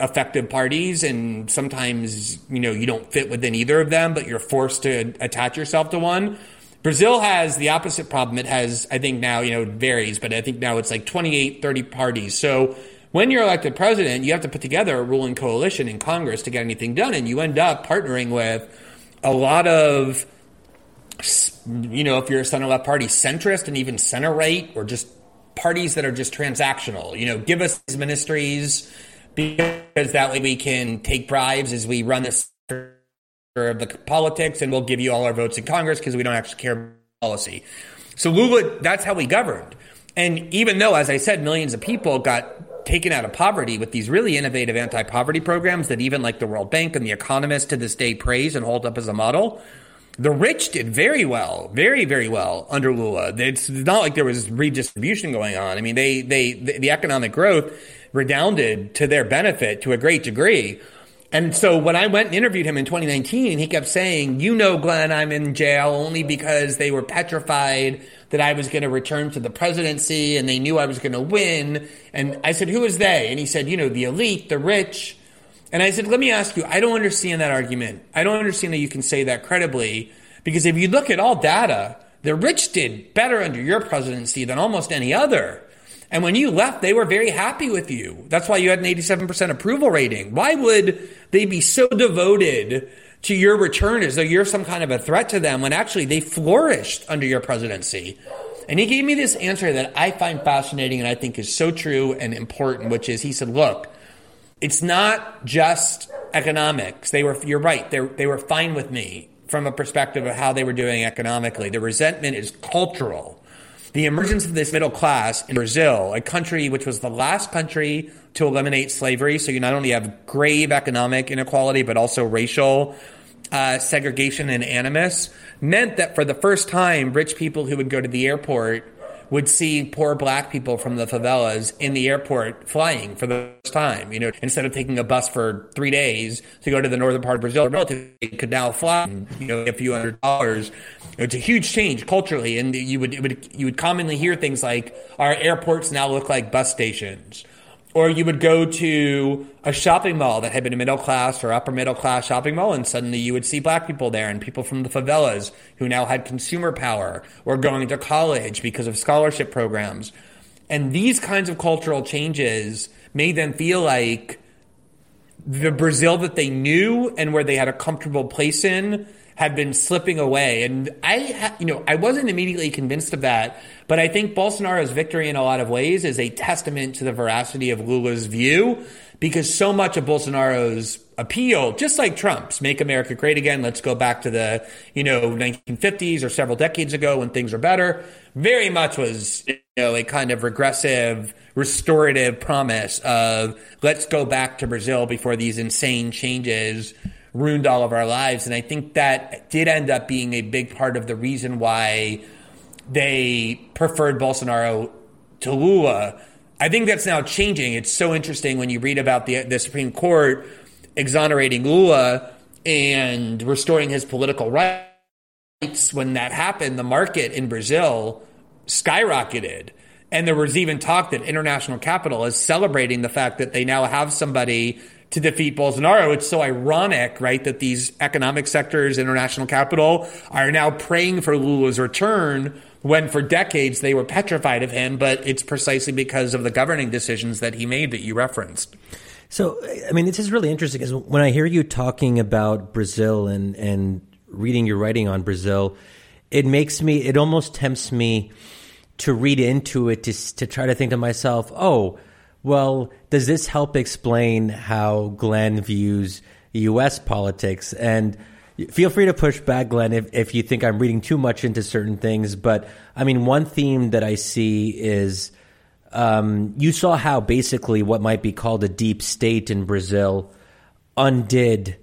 effective parties and sometimes, you know, you don't fit within either of them, but you're forced to attach yourself to one. Brazil has the opposite problem. It has, I think now, you know, it varies, but I think now it's like 28, 30 parties. So when you're elected president, you have to put together a ruling coalition in Congress to get anything done. And you end up partnering with a lot of, you know, if you're a center left party, centrist and even center right or just parties that are just transactional. You know, give us these ministries because that way we can take bribes as we run this of the politics, and we'll give you all our votes in Congress because we don't actually care about policy. So Lula, that's how we governed. And even though, as I said, millions of people got taken out of poverty with these really innovative anti-poverty programs that even like the World Bank and the Economist to this day praise and hold up as a model, the rich did very well, very, very well under Lula. It's not like there was redistribution going on. I mean, they, they, the economic growth redounded to their benefit to a great degree. And so when I went and interviewed him in 2019, he kept saying, You know, Glenn, I'm in jail only because they were petrified that I was going to return to the presidency and they knew I was going to win. And I said, Who is they? And he said, You know, the elite, the rich. And I said, Let me ask you, I don't understand that argument. I don't understand that you can say that credibly because if you look at all data, the rich did better under your presidency than almost any other. And when you left, they were very happy with you. That's why you had an 87% approval rating. Why would they be so devoted to your return as though you're some kind of a threat to them when actually they flourished under your presidency? And he gave me this answer that I find fascinating and I think is so true and important, which is he said, look, it's not just economics. They were, you're right. They, were fine with me from a perspective of how they were doing economically. The resentment is cultural. The emergence of this middle class in Brazil, a country which was the last country to eliminate slavery, so you not only have grave economic inequality, but also racial uh, segregation and animus, meant that for the first time, rich people who would go to the airport would see poor black people from the favelas in the airport flying for the first time. You know, instead of taking a bus for three days to go to the northern part of Brazil, they could now fly, you know, a few hundred dollars. It's a huge change culturally, and you would, would you would commonly hear things like, "Our airports now look like bus stations." Or you would go to a shopping mall that had been a middle class or upper middle class shopping mall, and suddenly you would see black people there and people from the favelas who now had consumer power or going to college because of scholarship programs. And these kinds of cultural changes made them feel like the Brazil that they knew and where they had a comfortable place in had been slipping away. And I, you know, I wasn't immediately convinced of that, but I think Bolsonaro's victory in a lot of ways is a testament to the veracity of Lula's view because so much of Bolsonaro's appeal, just like Trump's, make America great again. Let's go back to the, you know, 1950s or several decades ago when things were better. Very much was, you know, a kind of regressive, restorative promise of let's go back to Brazil before these insane changes ruined all of our lives. And I think that did end up being a big part of the reason why they preferred Bolsonaro to Lula. I think that's now changing. It's so interesting when you read about the, the Supreme Court exonerating Lula and restoring his political rights. When that happened, the market in Brazil skyrocketed. And there was even talk that international capital is celebrating the fact that they now have somebody to defeat Bolsonaro. It's so ironic, right, that these economic sectors, international capital, are now praying for Lula's return when for decades they were petrified of him, but it's precisely because of the governing decisions that he made that you referenced. So, I mean, this is really interesting because when I hear you talking about Brazil and, and reading your writing on Brazil, it makes me, it almost tempts me to read into it to, to try to think to myself, oh, well, does this help explain how Glenn views U.S. politics? And feel free to push back, Glenn, if, if you think I'm reading too much into certain things. But I mean, one theme that I see is um, you saw how basically what might be called a deep state in Brazil undid.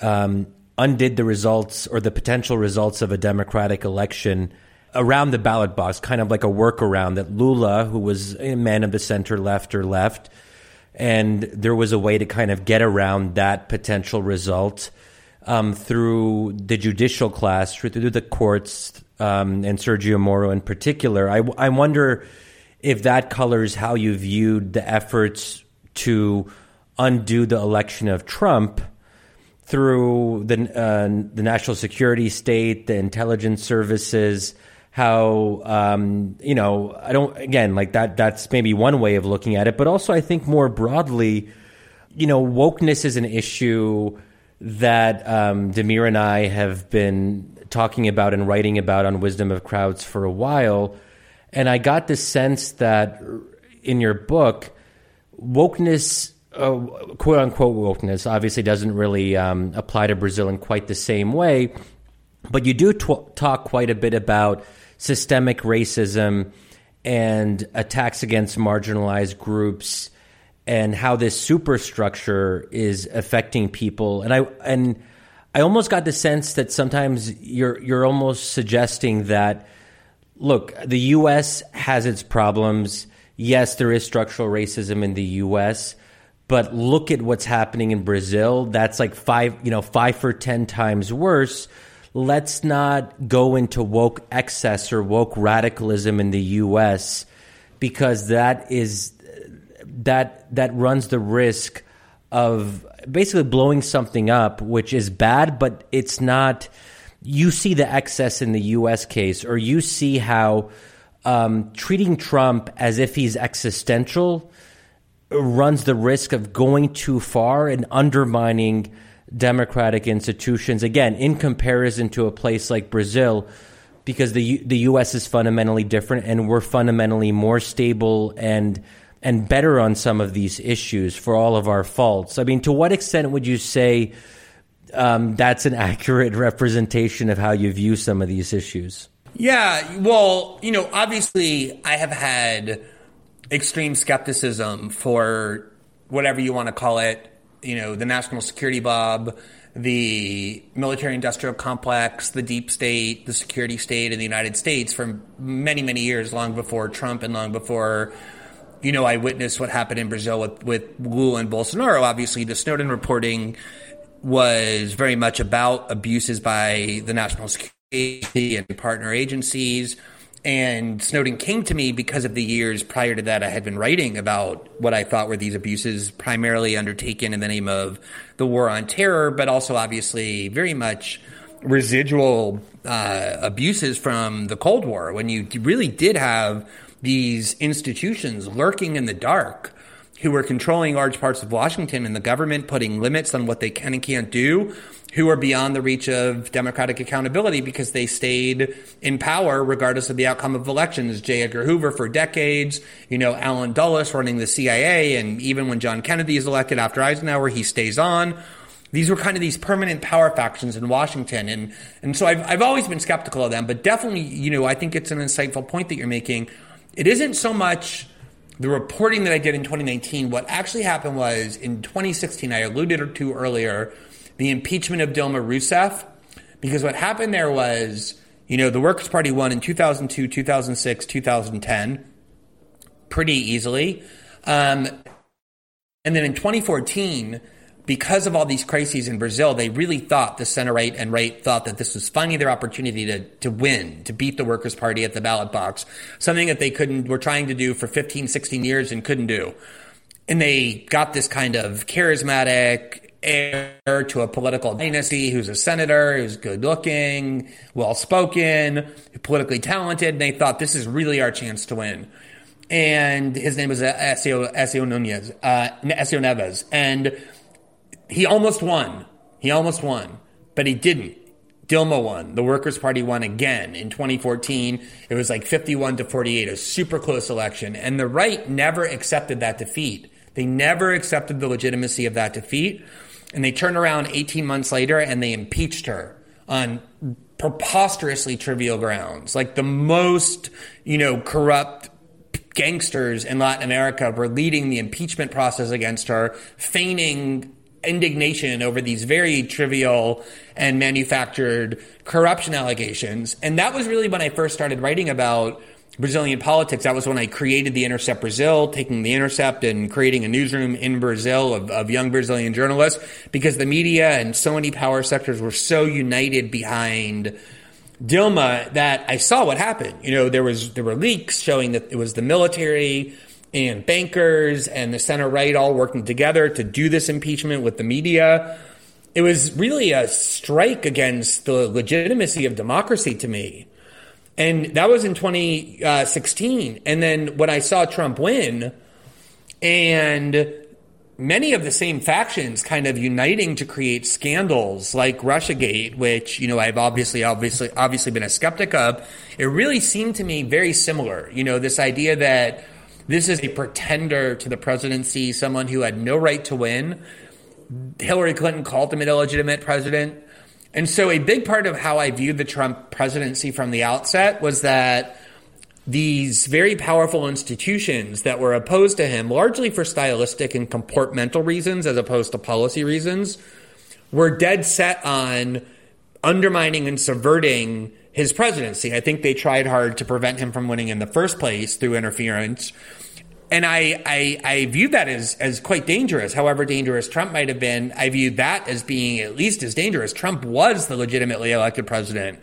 Um, undid the results or the potential results of a democratic election around the ballot box, kind of like a workaround that Lula, who was a man of the center left or left, and there was a way to kind of get around that potential result um, through the judicial class, through the courts, um, and Sergio Moro in particular. I, I wonder if that colors how you viewed the efforts to undo the election of Trump through the uh, the national security state, the intelligence services, how um, you know I don't again like that. That's maybe one way of looking at it, but also I think more broadly, you know, wokeness is an issue that um, Damir and I have been talking about and writing about on Wisdom of Crowds for a while, and I got the sense that in your book, wokeness. Uh, quote unquote wokeness obviously doesn't really um, apply to Brazil in quite the same way, but you do talk quite a bit about systemic racism and attacks against marginalized groups and how this superstructure is affecting people and i and i almost got the sense that sometimes you're you're almost suggesting that look the US has its problems yes there is structural racism in the US But look at what's happening in Brazil. That's like five, you know, five for 10 times worse. Let's not go into woke excess or woke radicalism in the US because that is that that runs the risk of basically blowing something up, which is bad, but it's not. You see the excess in the U.S. case, or you see how um, treating Trump as if he's existential runs the risk of going too far and undermining democratic institutions. Again, in comparison to a place like Brazil, because the the U.S. is fundamentally different, and we're fundamentally more stable and and better on some of these issues for all of our faults. I mean, to what extent would you say um, that's an accurate representation of how you view some of these issues? Yeah, well, you know, obviously, I have had extreme skepticism for whatever you want to call it. You know, the national security Bob, the military industrial complex, the deep state, the security state in the United States for many, many years, long before Trump and long before you know, I witnessed what happened in Brazil with, with Lula and Bolsonaro. Obviously, the Snowden reporting was very much about abuses by the national security and partner agencies. And Snowden came to me because of the years prior to that I had been writing about what I thought were these abuses primarily undertaken in the name of the war on terror, but also obviously very much residual uh, abuses from the Cold War when you really did have these institutions lurking in the dark who were controlling large parts of Washington and the government putting limits on what they can and can't do, who are beyond the reach of democratic accountability because they stayed in power regardless of the outcome of elections. J. Edgar Hoover for decades, you know, Allen Dulles running the CIA, and even when John Kennedy is elected after Eisenhower, he stays on. These were kind of these permanent power factions in Washington. And, and so I've, I've always been skeptical of them, but definitely, you know, I think it's an insightful point that you're making it isn't so much the reporting that I did in 2019. What actually happened was in 2016, I alluded to earlier, the impeachment of Dilma Rousseff, because what happened there was, you know, the Workers' Party won in 2002, 2006, 2010 pretty easily. Um, and then in 2014, because of all these crises in Brazil, they really thought the center right and right thought that this was finally their opportunity to, to win, to beat the Workers' Party at the ballot box, something that they couldn't, were trying to do for 15, 16 years and couldn't do. And they got this kind of charismatic heir to a political dynasty who's a senator, who's good looking, well spoken, politically talented. And they thought this is really our chance to win. And his name was Aécio Nunez, uh, Aécio Neves. And he almost won. He almost won, but he didn't. Dilma won. The Workers' Party won again in 2014. It was like 51 to 48, a super close election. And the right never accepted that defeat. They never accepted the legitimacy of that defeat. And they turned around 18 months later and they impeached her on preposterously trivial grounds. Like the most, you know, corrupt gangsters in Latin America were leading the impeachment process against her, feigning indignation over these very trivial and manufactured corruption allegations. And that was really when I first started writing about Brazilian politics. That was when I created The Intercept Brazil, taking The Intercept and creating a newsroom in Brazil of, of young Brazilian journalists because the media and so many power sectors were so united behind Dilma that I saw what happened. You know, there was there were leaks showing that it was the military and bankers and the center right all working together to do this impeachment with the media. It was really a strike against the legitimacy of democracy to me. And that was in 2016. And then when I saw Trump win, and many of the same factions kind of uniting to create scandals like Russiagate, which, you know, I've obviously, obviously, obviously been a skeptic of, it really seemed to me very similar. You know, this idea that this is a pretender to the presidency, someone who had no right to win. Hillary Clinton called him an illegitimate president. And so, a big part of how I viewed the Trump presidency from the outset was that these very powerful institutions that were opposed to him, largely for stylistic and comportmental reasons as opposed to policy reasons, were dead set on undermining and subverting his presidency. I think they tried hard to prevent him from winning in the first place through interference. and I, I, I view that as, as quite dangerous. However dangerous Trump might have been, I view that as being at least as dangerous. Trump was the legitimately elected president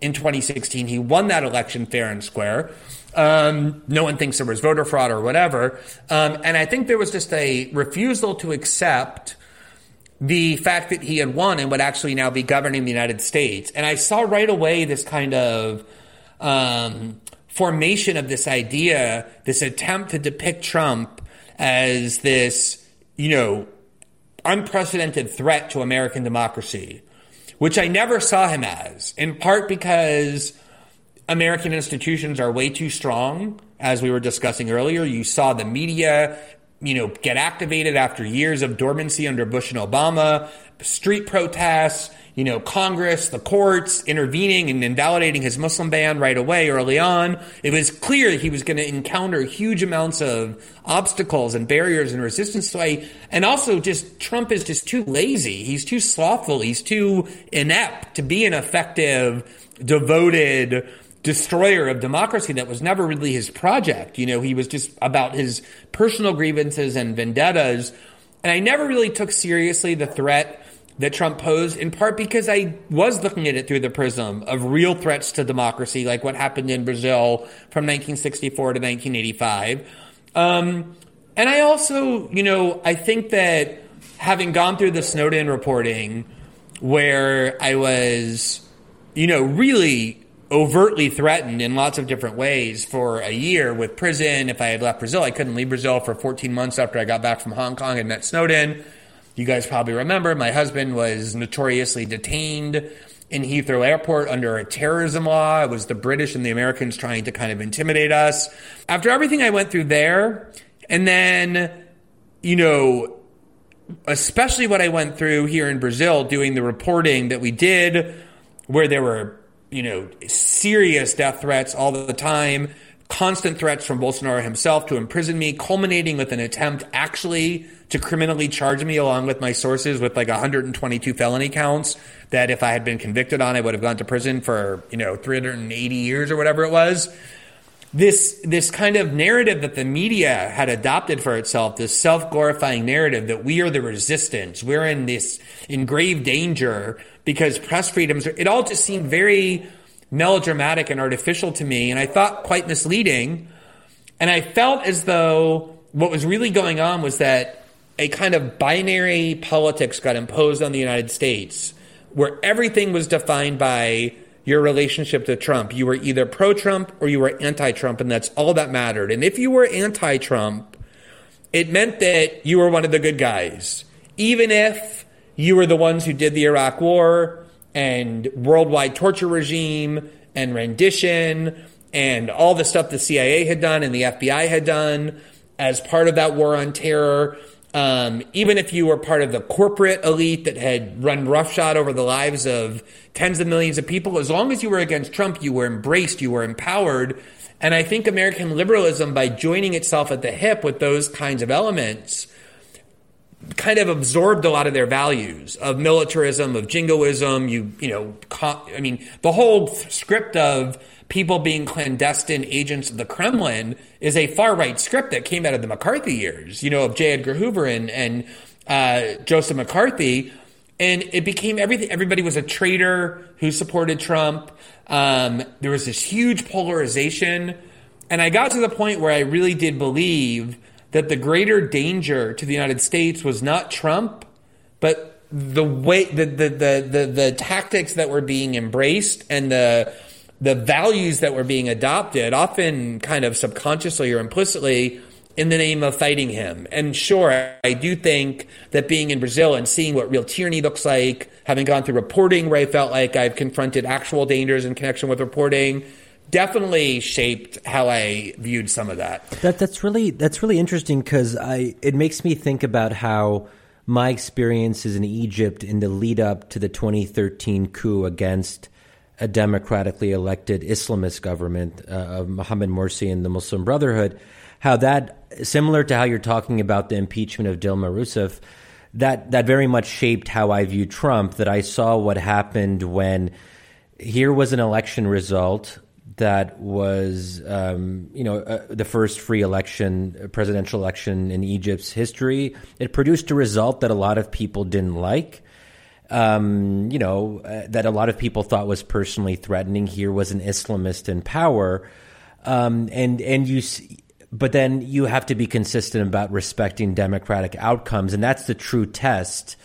in 2016. He won that election fair and square. Um, no one thinks there was voter fraud or whatever. Um, and I think there was just a refusal to accept the fact that he had won and would actually now be governing the United States. And I saw right away this kind of um, formation of this idea, this attempt to depict Trump as this, you know, unprecedented threat to American democracy, which I never saw him as, in part because American institutions are way too strong. As we were discussing earlier, you saw the media, you know, get activated after years of dormancy under Bush and Obama, street protests, you know, Congress, the courts intervening and invalidating his Muslim ban right away early on. It was clear he was going to encounter huge amounts of obstacles and barriers and resistance. So I, and also just Trump is just too lazy. He's too slothful. He's too inept to be an effective, devoted, destroyer of democracy that was never really his project. You know, he was just about his personal grievances and vendettas. And I never really took seriously the threat that Trump posed, in part because I was looking at it through the prism of real threats to democracy, like what happened in Brazil from 1964 to 1985. Um, and I also, you know, I think that having gone through the Snowden reporting, where I was, you know, really overtly threatened in lots of different ways for a year with prison. If I had left Brazil, I couldn't leave Brazil for 14 months after I got back from Hong Kong and met Snowden. You guys probably remember my husband was notoriously detained in Heathrow Airport under a terrorism law. It was the British and the Americans trying to kind of intimidate us. After everything I went through there, and then, you know, especially what I went through here in Brazil doing the reporting that we did, where there were, you know, serious death threats all the time, constant threats from Bolsonaro himself to imprison me, culminating with an attempt actually to criminally charge me along with my sources with like 122 felony counts that if I had been convicted on, I would have gone to prison for, you know, 380 years or whatever it was. This, this kind of narrative that the media had adopted for itself, this self-glorifying narrative that we are the resistance, we're in this in grave danger because press freedoms, it all just seemed very melodramatic and artificial to me. And I thought quite misleading. And I felt as though what was really going on was that a kind of binary politics got imposed on the United States where everything was defined by your relationship to Trump. You were either pro Trump or you were anti Trump, and that's all that mattered. And if you were anti Trump, it meant that you were one of the good guys. Even if you were the ones who did the Iraq War and worldwide torture regime and rendition and all the stuff the CIA had done and the FBI had done as part of that war on terror um, even if you were part of the corporate elite that had run roughshod over the lives of tens of millions of people, as long as you were against Trump, you were embraced, you were empowered. And I think American liberalism, by joining itself at the hip with those kinds of elements, kind of absorbed a lot of their values of militarism, of jingoism. You, you know, I mean, the whole script of people being clandestine agents of the Kremlin is a far right script that came out of the McCarthy years, you know, of J. Edgar Hoover and, and uh, Joseph McCarthy. And it became everything. Everybody was a traitor who supported Trump. Um, there was this huge polarization. And I got to the point where I really did believe that the greater danger to the United States was not Trump, but the way the the the the, the tactics that were being embraced and the the values that were being adopted, often kind of subconsciously or implicitly, in the name of fighting him. And sure, I do think that being in Brazil and seeing what real tyranny looks like, having gone through reporting where I felt like I've confronted actual dangers in connection with reporting, definitely shaped how I viewed some of that. That that's really that's really interesting because I it makes me think about how my experiences in Egypt in the lead up to the 2013 coup against a democratically elected Islamist government uh, of Mohammed Morsi and the Muslim Brotherhood, how that, similar to how you're talking about the impeachment of Dilma Rousseff, that, that very much shaped how I viewed Trump, that I saw what happened when here was an election result that was, um, you know, uh, the first free election, presidential election in Egypt's history. It produced a result that a lot of people didn't like. Um, you know, uh, that a lot of people thought was personally threatening. Here was an Islamist in power, um, and and you, but then you have to be consistent about respecting democratic outcomes, and that's the true test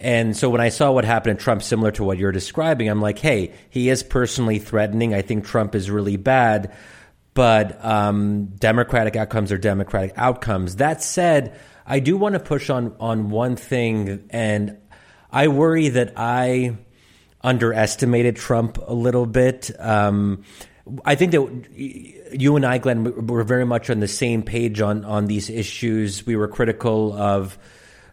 and so when I saw what happened to Trump, similar to what you're describing, I'm like, hey, he is personally threatening. I think Trump is really bad, but um, democratic outcomes are democratic outcomes. That said, I do want to push on on one thing, and I worry that I underestimated Trump a little bit. Um, I think that you and I, Glenn, were very much on the same page on on these issues. We were critical of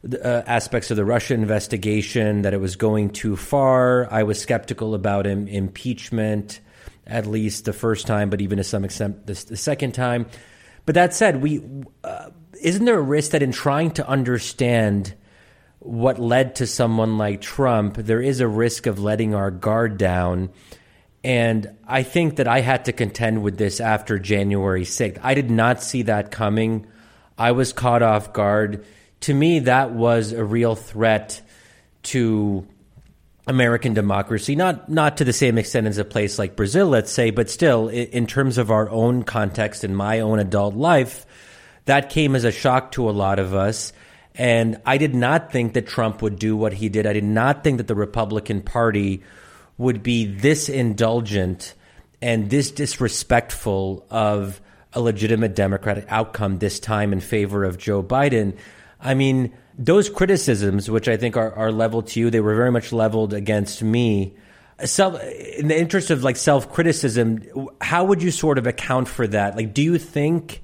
uh, aspects of the Russia investigation, that it was going too far. I was skeptical about Im- impeachment, at least the first time, but even to some extent the, the second time. But that said, we uh, isn't there a risk that in trying to understand what led to someone like Trump, there is a risk of letting our guard down. And I think that I had to contend with this after January 6th. I did not see that coming. I was caught off guard to me, that was a real threat to American democracy. Not not to the same extent as a place like Brazil, let's say, but still, in terms of our own context in my own adult life, that came as a shock to a lot of us. And I did not think that Trump would do what he did. I did not think that the Republican Party would be this indulgent and this disrespectful of a legitimate Democratic outcome this time in favor of Joe Biden. I mean, those criticisms, which I think are, are leveled to you, they were very much leveled against me. Self, in the interest of like self criticism, how would you sort of account for that? Like, do you think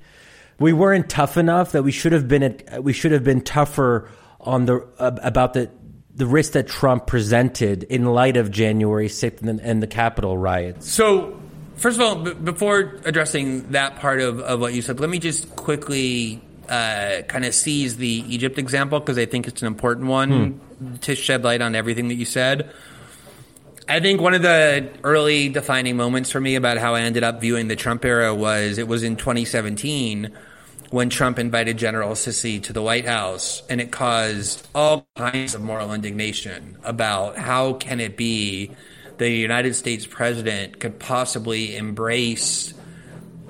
we weren't tough enough that we should have been we should have been tougher on the uh, about the the risk that Trump presented in light of January 6th and, and the Capitol riots? So, first of all, b- before addressing that part of, of what you said, let me just quickly uh, kind of seize the Egypt example because I think it's an important one hmm. to shed light on everything that you said. I think one of the early defining moments for me about how I ended up viewing the Trump era was it was in 2017 when Trump invited General Sisi to the White House, and it caused all kinds of moral indignation about how can it be the United States president could possibly embrace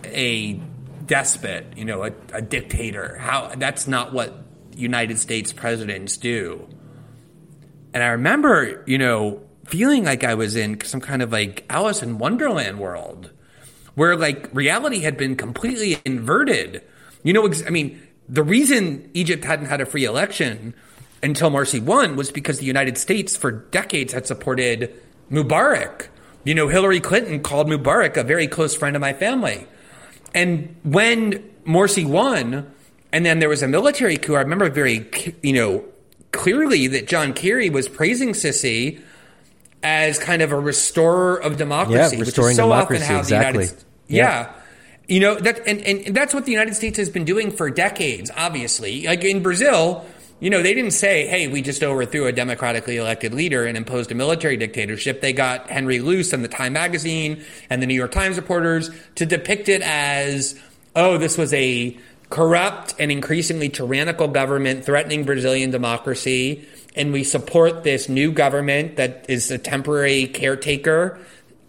a despot, you know, a, a dictator. How that's not what United States presidents do. And I remember, you know, feeling like I was in some kind of like Alice in Wonderland world where like reality had been completely inverted. You know, I mean, the reason Egypt hadn't had a free election until Morsi won was because the United States for decades had supported Mubarak. You know, Hillary Clinton called Mubarak a very close friend of my family. And when Morsi won, and then there was a military coup, I remember very, you know, clearly that John Kerry was praising Sisi as kind of a restorer of democracy, yeah, restoring which is so democracy, often how exactly. the United yeah. yeah. You know, that and, and that's what the United States has been doing for decades, obviously. Like in Brazil, you know, they didn't say, hey, we just overthrew a democratically elected leader and imposed a military dictatorship. They got Henry Luce and the Time magazine and the New York Times reporters to depict it as, oh, this was a corrupt and increasingly tyrannical government threatening Brazilian democracy. And we support this new government that is a temporary caretaker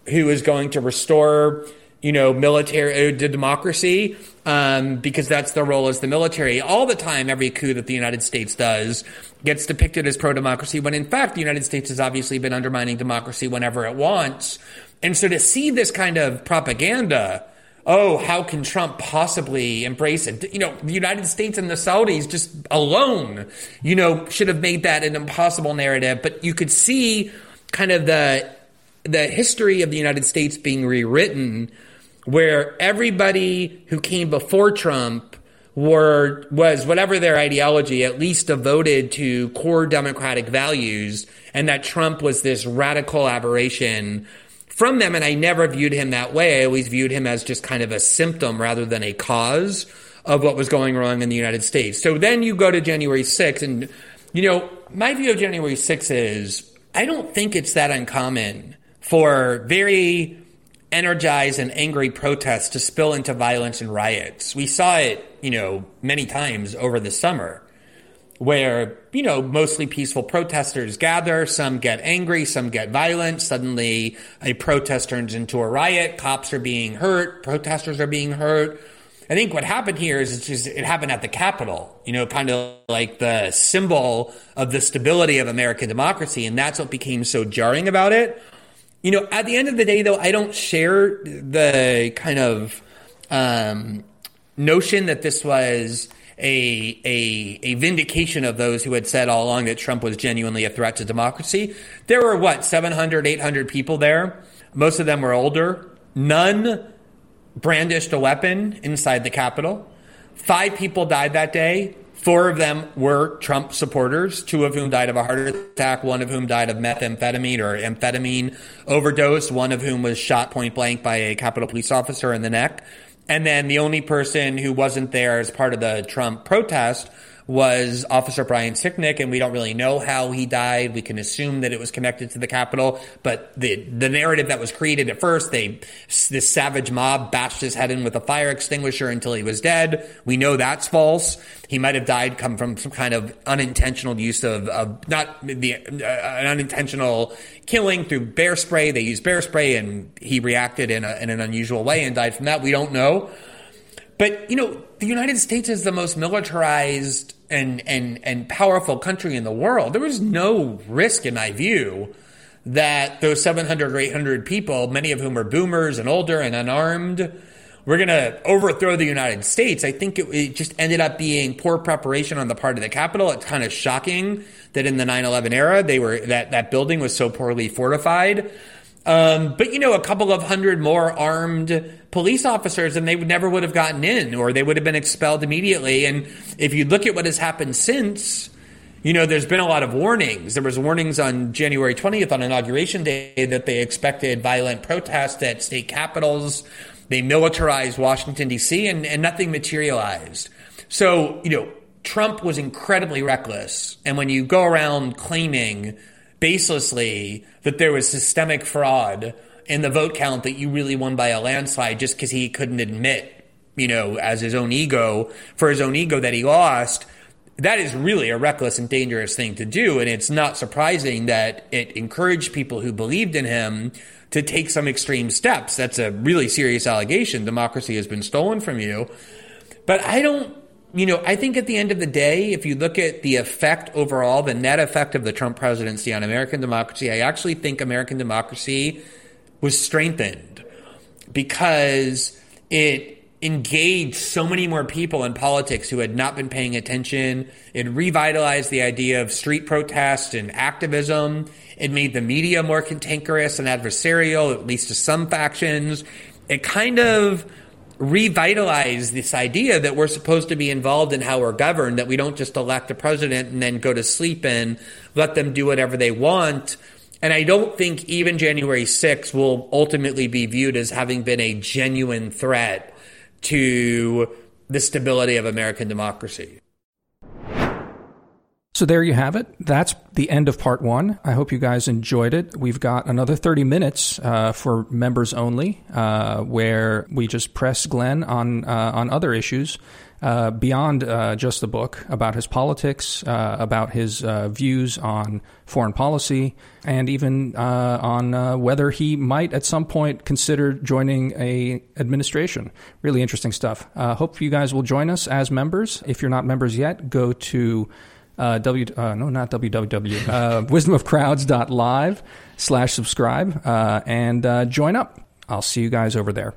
who is going to restore you know, military uh, democracy, um, because that's their role as the military. All the time, every coup that the United States does gets depicted as pro democracy, when in fact, the United States has obviously been undermining democracy whenever it wants. And so to see this kind of propaganda, oh, how can Trump possibly embrace it? You know, the United States and the Saudis just alone, you know, should have made that an impossible narrative. But you could see kind of the the history of the United States being rewritten where everybody who came before Trump were was whatever their ideology at least devoted to core democratic values and that Trump was this radical aberration from them and I never viewed him that way. I always viewed him as just kind of a symptom rather than a cause of what was going wrong in the United States. So then you go to January 6th and you know my view of January 6th is I don't think it's that uncommon for very energized and angry protests to spill into violence and riots. We saw it, you know, many times over the summer where, you know, mostly peaceful protesters gather, some get angry, some get violent. Suddenly a protest turns into a riot, cops are being hurt, protesters are being hurt. I think what happened here is it's just, it happened at the Capitol, you know, kind of like the symbol of the stability of American democracy. And that's what became so jarring about it. You know, at the end of the day, though, I don't share the kind of um, notion that this was a, a, a vindication of those who had said all along that Trump was genuinely a threat to democracy. There were, what, 700, 800 people there? Most of them were older. None brandished a weapon inside the Capitol. Five people died that day. Four of them were Trump supporters, two of whom died of a heart attack, one of whom died of methamphetamine or amphetamine overdose, one of whom was shot point blank by a Capitol police officer in the neck. And then the only person who wasn't there as part of the Trump protest was Officer Brian Sicknick, and we don't really know how he died. We can assume that it was connected to the Capitol, but the the narrative that was created at first, they this savage mob bashed his head in with a fire extinguisher until he was dead. We know that's false. He might have died come from some kind of unintentional use of, of not the uh, an unintentional killing through bear spray. They used bear spray, and he reacted in, a, in an unusual way and died from that. We don't know. But you know, the United States is the most militarized and and and powerful country in the world. There was no risk, in my view, that those 700 or 800 people, many of whom are boomers and older and unarmed, were going to overthrow the United States. I think it, it, just ended up being poor preparation on the part of the Capitol. It's kind of shocking that in the 9/11 era, they were that that building was so poorly fortified. Um, but you know, a couple of hundred more armed police officers, and they would never would have gotten in, or they would have been expelled immediately. And if you look at what has happened since, you know, there's been a lot of warnings. There was warnings on January 20th on inauguration day that they expected violent protests at state capitals. They militarized Washington D.C. and, and nothing materialized. So, you know, Trump was incredibly reckless. And when you go around claiming baselessly that there was systemic fraud in the vote count that you really won by a landslide just because he couldn't admit, you know, as his own ego, for his own ego that he lost. That is really a reckless and dangerous thing to do. And it's not surprising that it encouraged people who believed in him to take some extreme steps. That's a really serious allegation. Democracy has been stolen from you. But I don't you know, I think at the end of the day, if you look at the effect overall, the net effect of the Trump presidency on American democracy, I actually think American democracy was strengthened because it engaged so many more people in politics who had not been paying attention. It revitalized the idea of street protest and activism. It made the media more cantankerous and adversarial, at least to some factions. It kind of revitalized this idea that we're supposed to be involved in how we're governed, that we don't just elect a president and then go to sleep and let them do whatever they want. And I don't think even January 6th will ultimately be viewed as having been a genuine threat to the stability of American democracy. So there you have it. That's the end of part one. I hope you guys enjoyed it. We've got another 30 minutes uh, for members only, uh, where we just press Glenn on uh, on other issues uh, beyond uh, just the book about his politics, uh, about his views on foreign policy, and even on whether he might at some point consider joining a administration. Really interesting stuff. hope you guys will join us as members. If you're not members yet, go to uh, w uh, no not www uh, wisdomofcrowds.live slash subscribe uh, and uh, join up. I'll see you guys over there.